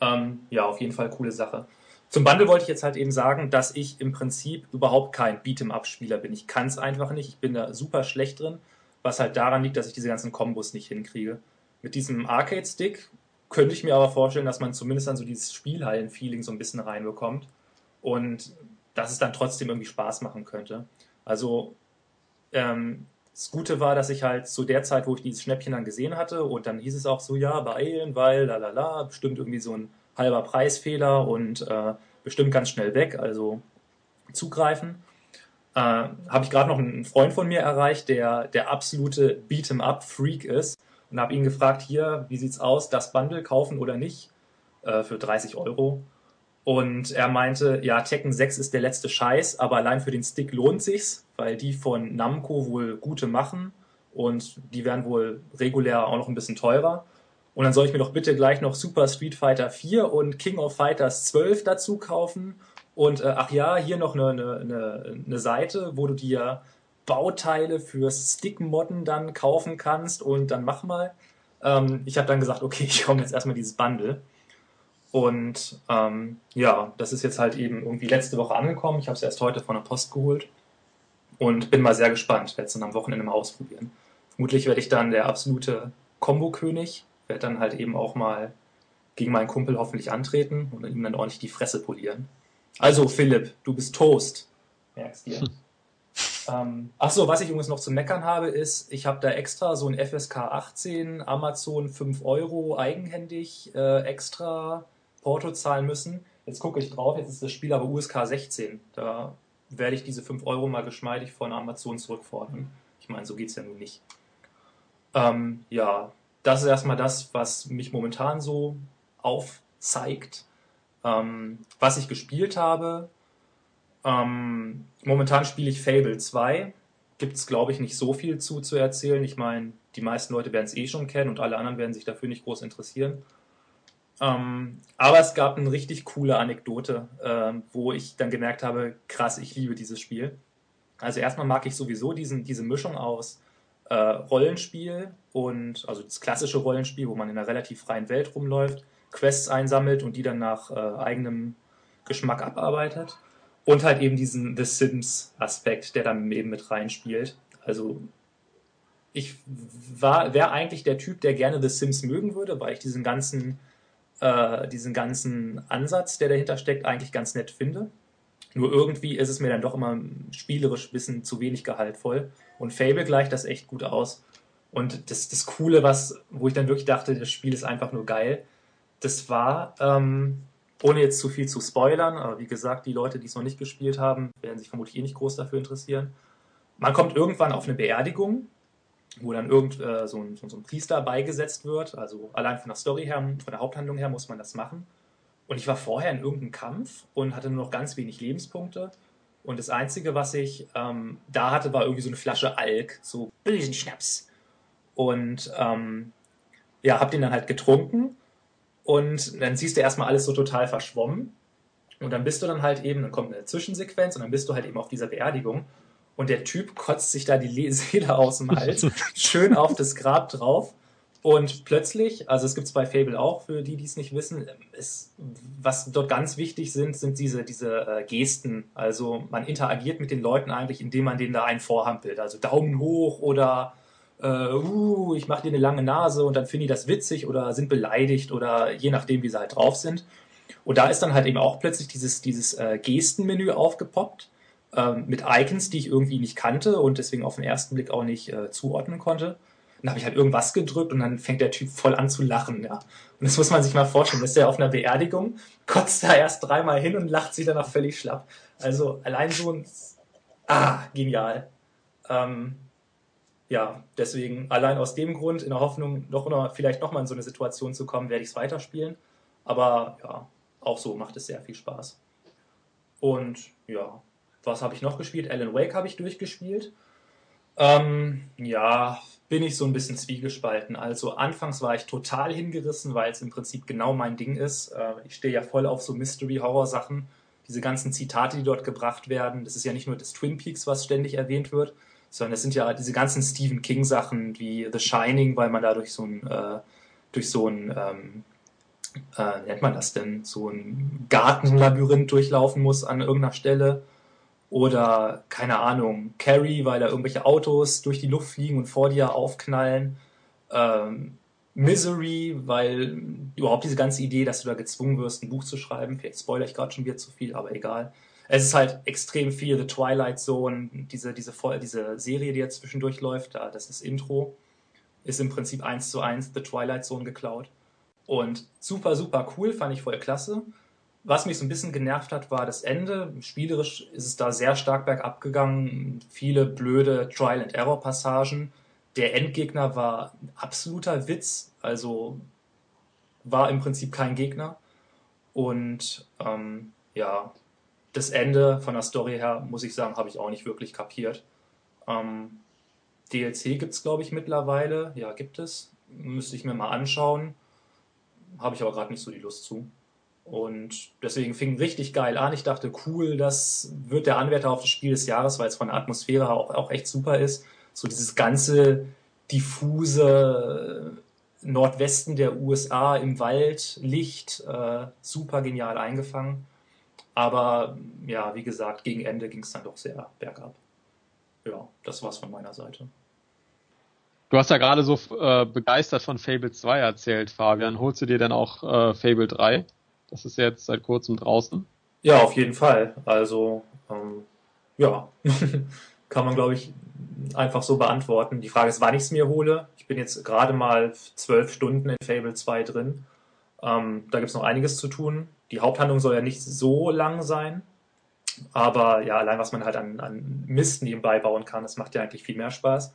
Ähm, ja, auf jeden Fall coole Sache. Zum Bundle wollte ich jetzt halt eben sagen, dass ich im Prinzip überhaupt kein Beat'em-up-Spieler bin. Ich kann es einfach nicht. Ich bin da super schlecht drin, was halt daran liegt, dass ich diese ganzen Kombos nicht hinkriege. Mit diesem Arcade-Stick könnte ich mir aber vorstellen, dass man zumindest dann so dieses Spielhallen-Feeling so ein bisschen reinbekommt und dass es dann trotzdem irgendwie Spaß machen könnte. Also ähm, das Gute war, dass ich halt zu der Zeit, wo ich dieses Schnäppchen dann gesehen hatte und dann hieß es auch so, ja, beeilen, weil, la la la, bestimmt irgendwie so ein halber Preisfehler und äh, bestimmt ganz schnell weg, also zugreifen. Äh, Habe ich gerade noch einen Freund von mir erreicht, der der absolute Beat'em-up-Freak ist. Und habe ihn gefragt, hier, wie sieht's aus, das Bundle kaufen oder nicht, äh, für 30 Euro. Und er meinte, ja, Tekken 6 ist der letzte Scheiß, aber allein für den Stick lohnt sich's, weil die von Namco wohl gute machen und die werden wohl regulär auch noch ein bisschen teurer. Und dann soll ich mir doch bitte gleich noch Super Street Fighter 4 und King of Fighters 12 dazu kaufen. Und äh, ach ja, hier noch eine, eine, eine Seite, wo du dir Bauteile fürs Stick-Modden dann kaufen kannst und dann mach mal. Ähm, ich habe dann gesagt, okay, ich komme jetzt erstmal dieses Bundle. Und ähm, ja, das ist jetzt halt eben irgendwie letzte Woche angekommen. Ich habe es erst heute von der Post geholt und bin mal sehr gespannt. Werde es dann am Wochenende mal ausprobieren. Vermutlich werde ich dann der absolute Combo-König. Werde dann halt eben auch mal gegen meinen Kumpel hoffentlich antreten und ihm dann ordentlich die Fresse polieren. Also Philipp, du bist Toast. Merkst dir. Hm. Ähm, ach so, was ich übrigens noch zu meckern habe, ist, ich habe da extra so ein FSK 18 Amazon 5 Euro eigenhändig äh, extra Porto zahlen müssen. Jetzt gucke ich drauf, jetzt ist das Spiel aber USK 16. Da werde ich diese 5 Euro mal geschmeidig von Amazon zurückfordern. Ich meine, so geht es ja nun nicht. Ähm, ja, das ist erstmal das, was mich momentan so aufzeigt. Ähm, was ich gespielt habe, ähm, momentan spiele ich Fable 2. Gibt es, glaube ich, nicht so viel zu, zu erzählen. Ich meine, die meisten Leute werden es eh schon kennen und alle anderen werden sich dafür nicht groß interessieren. Ähm, aber es gab eine richtig coole Anekdote, äh, wo ich dann gemerkt habe, krass, ich liebe dieses Spiel. Also erstmal mag ich sowieso diesen, diese Mischung aus äh, Rollenspiel und also das klassische Rollenspiel, wo man in einer relativ freien Welt rumläuft, Quests einsammelt und die dann nach äh, eigenem Geschmack abarbeitet. Und halt eben diesen The Sims-Aspekt, der dann eben mit reinspielt. Also ich wäre eigentlich der Typ, der gerne The Sims mögen würde, weil ich diesen ganzen, äh, diesen ganzen Ansatz, der dahinter steckt, eigentlich ganz nett finde. Nur irgendwie ist es mir dann doch immer spielerisch ein bisschen zu wenig gehaltvoll. Und Fable gleicht das echt gut aus. Und das, das Coole, was, wo ich dann wirklich dachte, das Spiel ist einfach nur geil, das war, ähm, ohne jetzt zu viel zu spoilern, aber wie gesagt, die Leute, die es noch nicht gespielt haben, werden sich vermutlich eh nicht groß dafür interessieren. Man kommt irgendwann auf eine Beerdigung, wo dann irgend äh, so, ein, so, ein, Priester beigesetzt wird. Also allein von der Story her, von der Haupthandlung her muss man das machen. Und ich war vorher in irgendeinem Kampf und hatte nur noch ganz wenig Lebenspunkte. Und das Einzige, was ich ähm, da hatte, war irgendwie so eine Flasche Alk, so bösen Schnaps. Und ähm, ja, hab den dann halt getrunken und dann siehst du erstmal alles so total verschwommen. Und dann bist du dann halt eben, dann kommt eine Zwischensequenz und dann bist du halt eben auf dieser Beerdigung. Und der Typ kotzt sich da die Seele aus dem Hals, schön auf das Grab drauf. Und plötzlich, also es gibt es bei Fable auch, für die, die es nicht wissen, ist, was dort ganz wichtig sind, sind diese, diese äh, Gesten. Also man interagiert mit den Leuten eigentlich, indem man denen da einen vorhampelt. Also Daumen hoch oder äh, uh, ich mache dir eine lange Nase und dann finden die das witzig oder sind beleidigt oder je nachdem, wie sie halt drauf sind. Und da ist dann halt eben auch plötzlich dieses, dieses äh, Gestenmenü aufgepoppt ähm, mit Icons, die ich irgendwie nicht kannte und deswegen auf den ersten Blick auch nicht äh, zuordnen konnte. Dann habe ich halt irgendwas gedrückt und dann fängt der Typ voll an zu lachen, ja. Und das muss man sich mal vorstellen. Ist ja auf einer Beerdigung, kotzt da erst dreimal hin und lacht sich danach völlig schlapp. Also allein so ein, ah, genial. Ähm, ja, deswegen allein aus dem Grund, in der Hoffnung, noch oder vielleicht nochmal in so eine Situation zu kommen, werde ich es weiterspielen. Aber ja, auch so macht es sehr viel Spaß. Und ja, was habe ich noch gespielt? Alan Wake habe ich durchgespielt. Ähm, ja, bin ich so ein bisschen zwiegespalten. Also anfangs war ich total hingerissen, weil es im Prinzip genau mein Ding ist. Äh, ich stehe ja voll auf so Mystery-Horror-Sachen. Diese ganzen Zitate, die dort gebracht werden. Das ist ja nicht nur das Twin Peaks, was ständig erwähnt wird, sondern es sind ja diese ganzen Stephen King Sachen wie The Shining, weil man da durch so ein, äh, durch so ein, ähm, äh, nennt man das denn, so ein Gartenlabyrinth durchlaufen muss an irgendeiner Stelle. Oder, keine Ahnung, Carrie, weil da irgendwelche Autos durch die Luft fliegen und vor dir aufknallen. Ähm, Misery, weil überhaupt diese ganze Idee, dass du da gezwungen wirst, ein Buch zu schreiben, vielleicht spoilere ich gerade schon wieder zu viel, aber egal es ist halt extrem viel The Twilight Zone, diese, diese, diese Serie, die jetzt zwischendurch läuft, da, das ist Intro, ist im Prinzip eins zu eins The Twilight Zone geklaut. Und super, super cool, fand ich voll klasse. Was mich so ein bisschen genervt hat, war das Ende. Spielerisch ist es da sehr stark bergab gegangen. Viele blöde Trial-and-Error-Passagen, der Endgegner war ein absoluter Witz, also war im Prinzip kein Gegner. Und ähm, ja, das Ende von der Story her, muss ich sagen, habe ich auch nicht wirklich kapiert. Ähm, DLC gibt es, glaube ich, mittlerweile. Ja, gibt es. Müsste ich mir mal anschauen. Habe ich aber gerade nicht so die Lust zu. Und deswegen fing richtig geil an. Ich dachte, cool, das wird der Anwärter auf das Spiel des Jahres, weil es von der Atmosphäre auch, auch echt super ist. So dieses ganze diffuse Nordwesten der USA im Wald, Licht, äh, super genial eingefangen. Aber ja, wie gesagt, gegen Ende ging es dann doch sehr bergab. Ja, das war's von meiner Seite. Du hast ja gerade so äh, begeistert von Fable 2 erzählt, Fabian. Holst du dir denn auch äh, Fable 3? Das ist jetzt seit kurzem draußen. Ja, auf jeden Fall. Also, ähm, ja, kann man, glaube ich, einfach so beantworten. Die Frage ist, wann ich es mir hole. Ich bin jetzt gerade mal zwölf Stunden in Fable 2 drin. Ähm, da gibt es noch einiges zu tun. Die Haupthandlung soll ja nicht so lang sein. Aber ja, allein was man halt an, an Mist nebenbei bauen kann, das macht ja eigentlich viel mehr Spaß.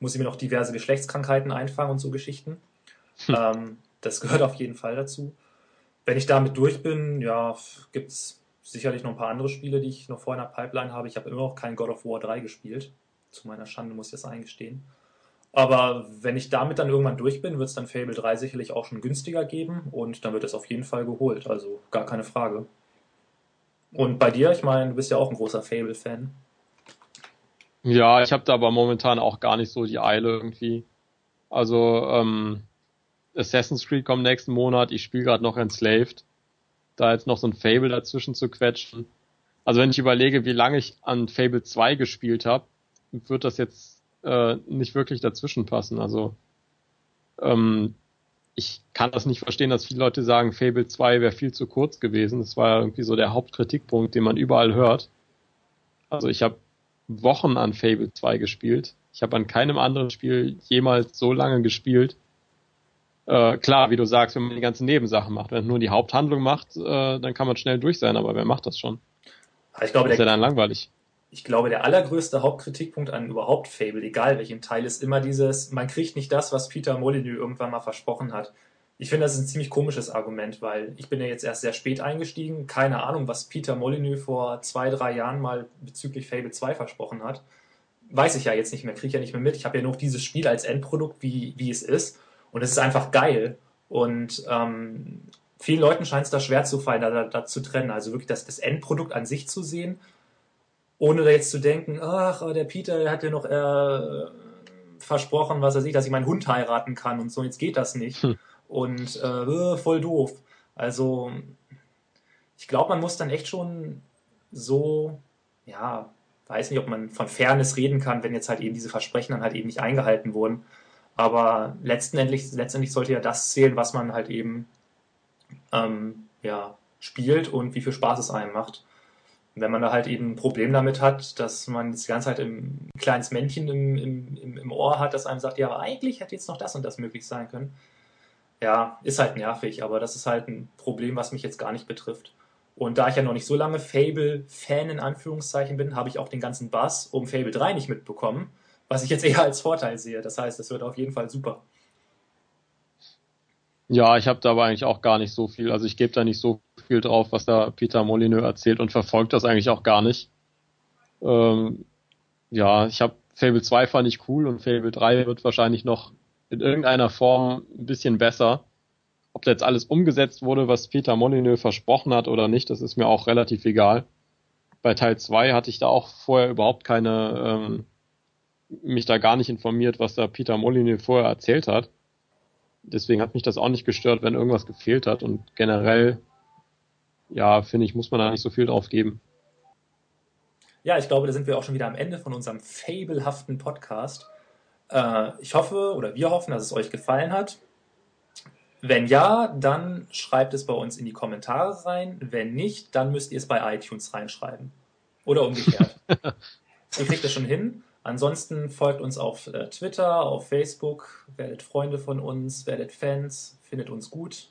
Muss ich mir noch diverse Geschlechtskrankheiten einfangen und so Geschichten. Hm. Ähm, das gehört auf jeden Fall dazu. Wenn ich damit durch bin, ja, gibt es sicherlich noch ein paar andere Spiele, die ich noch vor in der Pipeline habe. Ich habe immer noch kein God of War 3 gespielt. Zu meiner Schande muss ich das eingestehen. Aber wenn ich damit dann irgendwann durch bin, wird es dann Fable 3 sicherlich auch schon günstiger geben und dann wird es auf jeden Fall geholt. Also gar keine Frage. Und bei dir, ich meine, du bist ja auch ein großer Fable-Fan. Ja, ich habe da aber momentan auch gar nicht so die Eile irgendwie. Also ähm, Assassin's Creed kommt nächsten Monat, ich spiele gerade noch Enslaved. Da jetzt noch so ein Fable dazwischen zu quetschen. Also wenn ich überlege, wie lange ich an Fable 2 gespielt habe, wird das jetzt äh, nicht wirklich dazwischen passen. Also ähm, ich kann das nicht verstehen, dass viele Leute sagen, Fable 2 wäre viel zu kurz gewesen. Das war irgendwie so der Hauptkritikpunkt, den man überall hört. Also ich habe Wochen an Fable 2 gespielt. Ich habe an keinem anderen Spiel jemals so lange gespielt. Äh, klar, wie du sagst, wenn man die ganzen Nebensachen macht. Wenn man nur die Haupthandlung macht, äh, dann kann man schnell durch sein, aber wer macht das schon? Ich glaube, das ist ja dann langweilig. Ich glaube, der allergrößte Hauptkritikpunkt an überhaupt Fable, egal welchem Teil, ist immer dieses, man kriegt nicht das, was Peter Molyneux irgendwann mal versprochen hat. Ich finde, das ist ein ziemlich komisches Argument, weil ich bin ja jetzt erst sehr spät eingestiegen. Keine Ahnung, was Peter Molyneux vor zwei, drei Jahren mal bezüglich Fable 2 versprochen hat. Weiß ich ja jetzt nicht mehr, kriege ich ja nicht mehr mit. Ich habe ja noch dieses Spiel als Endprodukt, wie, wie es ist. Und es ist einfach geil. Und ähm, vielen Leuten scheint es da schwer zu fallen, da, da, da, zu trennen. Also wirklich das, das Endprodukt an sich zu sehen, ohne da jetzt zu denken, ach, der Peter der hat ja noch äh, versprochen, was er sieht, dass ich meinen Hund heiraten kann und so, jetzt geht das nicht. Hm. Und äh, voll doof. Also ich glaube, man muss dann echt schon so, ja, weiß nicht, ob man von Fairness reden kann, wenn jetzt halt eben diese Versprechen dann halt eben nicht eingehalten wurden. Aber letztendlich, letztendlich sollte ja das zählen, was man halt eben ähm, ja, spielt und wie viel Spaß es einem macht. wenn man da halt eben ein Problem damit hat, dass man die ganze Zeit ein kleines Männchen im, im, im Ohr hat, das einem sagt, ja, aber eigentlich hätte jetzt noch das und das möglich sein können. Ja, ist halt nervig, aber das ist halt ein Problem, was mich jetzt gar nicht betrifft. Und da ich ja noch nicht so lange Fable-Fan in Anführungszeichen bin, habe ich auch den ganzen Bass um Fable 3 nicht mitbekommen was ich jetzt eher als Vorteil sehe. Das heißt, es wird auf jeden Fall super. Ja, ich habe da aber eigentlich auch gar nicht so viel. Also ich gebe da nicht so viel drauf, was da Peter Molyneux erzählt und verfolgt das eigentlich auch gar nicht. Ähm, ja, ich habe Fable 2 fand ich cool und Fable 3 wird wahrscheinlich noch in irgendeiner Form ein bisschen besser. Ob da jetzt alles umgesetzt wurde, was Peter Molyneux versprochen hat oder nicht, das ist mir auch relativ egal. Bei Teil 2 hatte ich da auch vorher überhaupt keine ähm, mich da gar nicht informiert, was da Peter Molyneux vorher erzählt hat. Deswegen hat mich das auch nicht gestört, wenn irgendwas gefehlt hat. Und generell, ja, finde ich, muss man da nicht so viel drauf geben. Ja, ich glaube, da sind wir auch schon wieder am Ende von unserem fabelhaften Podcast. Äh, ich hoffe oder wir hoffen, dass es euch gefallen hat. Wenn ja, dann schreibt es bei uns in die Kommentare rein. Wenn nicht, dann müsst ihr es bei iTunes reinschreiben. Oder umgekehrt. ihr kriegt das schon hin. Ansonsten folgt uns auf äh, Twitter, auf Facebook, werdet Freunde von uns, werdet Fans, findet uns gut.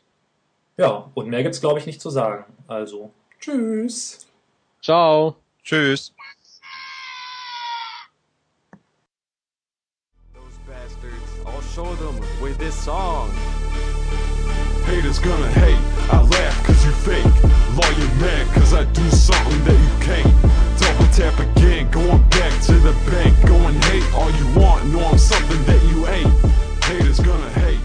Ja, und mehr gibt's glaube ich nicht zu sagen. Also, tschüss. Ciao. Tschüss. show them with this song. Haters gonna hate, I laugh cause you fake. Lawyer mad cause I do something that you can't. tap again, going back to the bank, going hate all you want, know I'm something that you ain't. Haters gonna hate.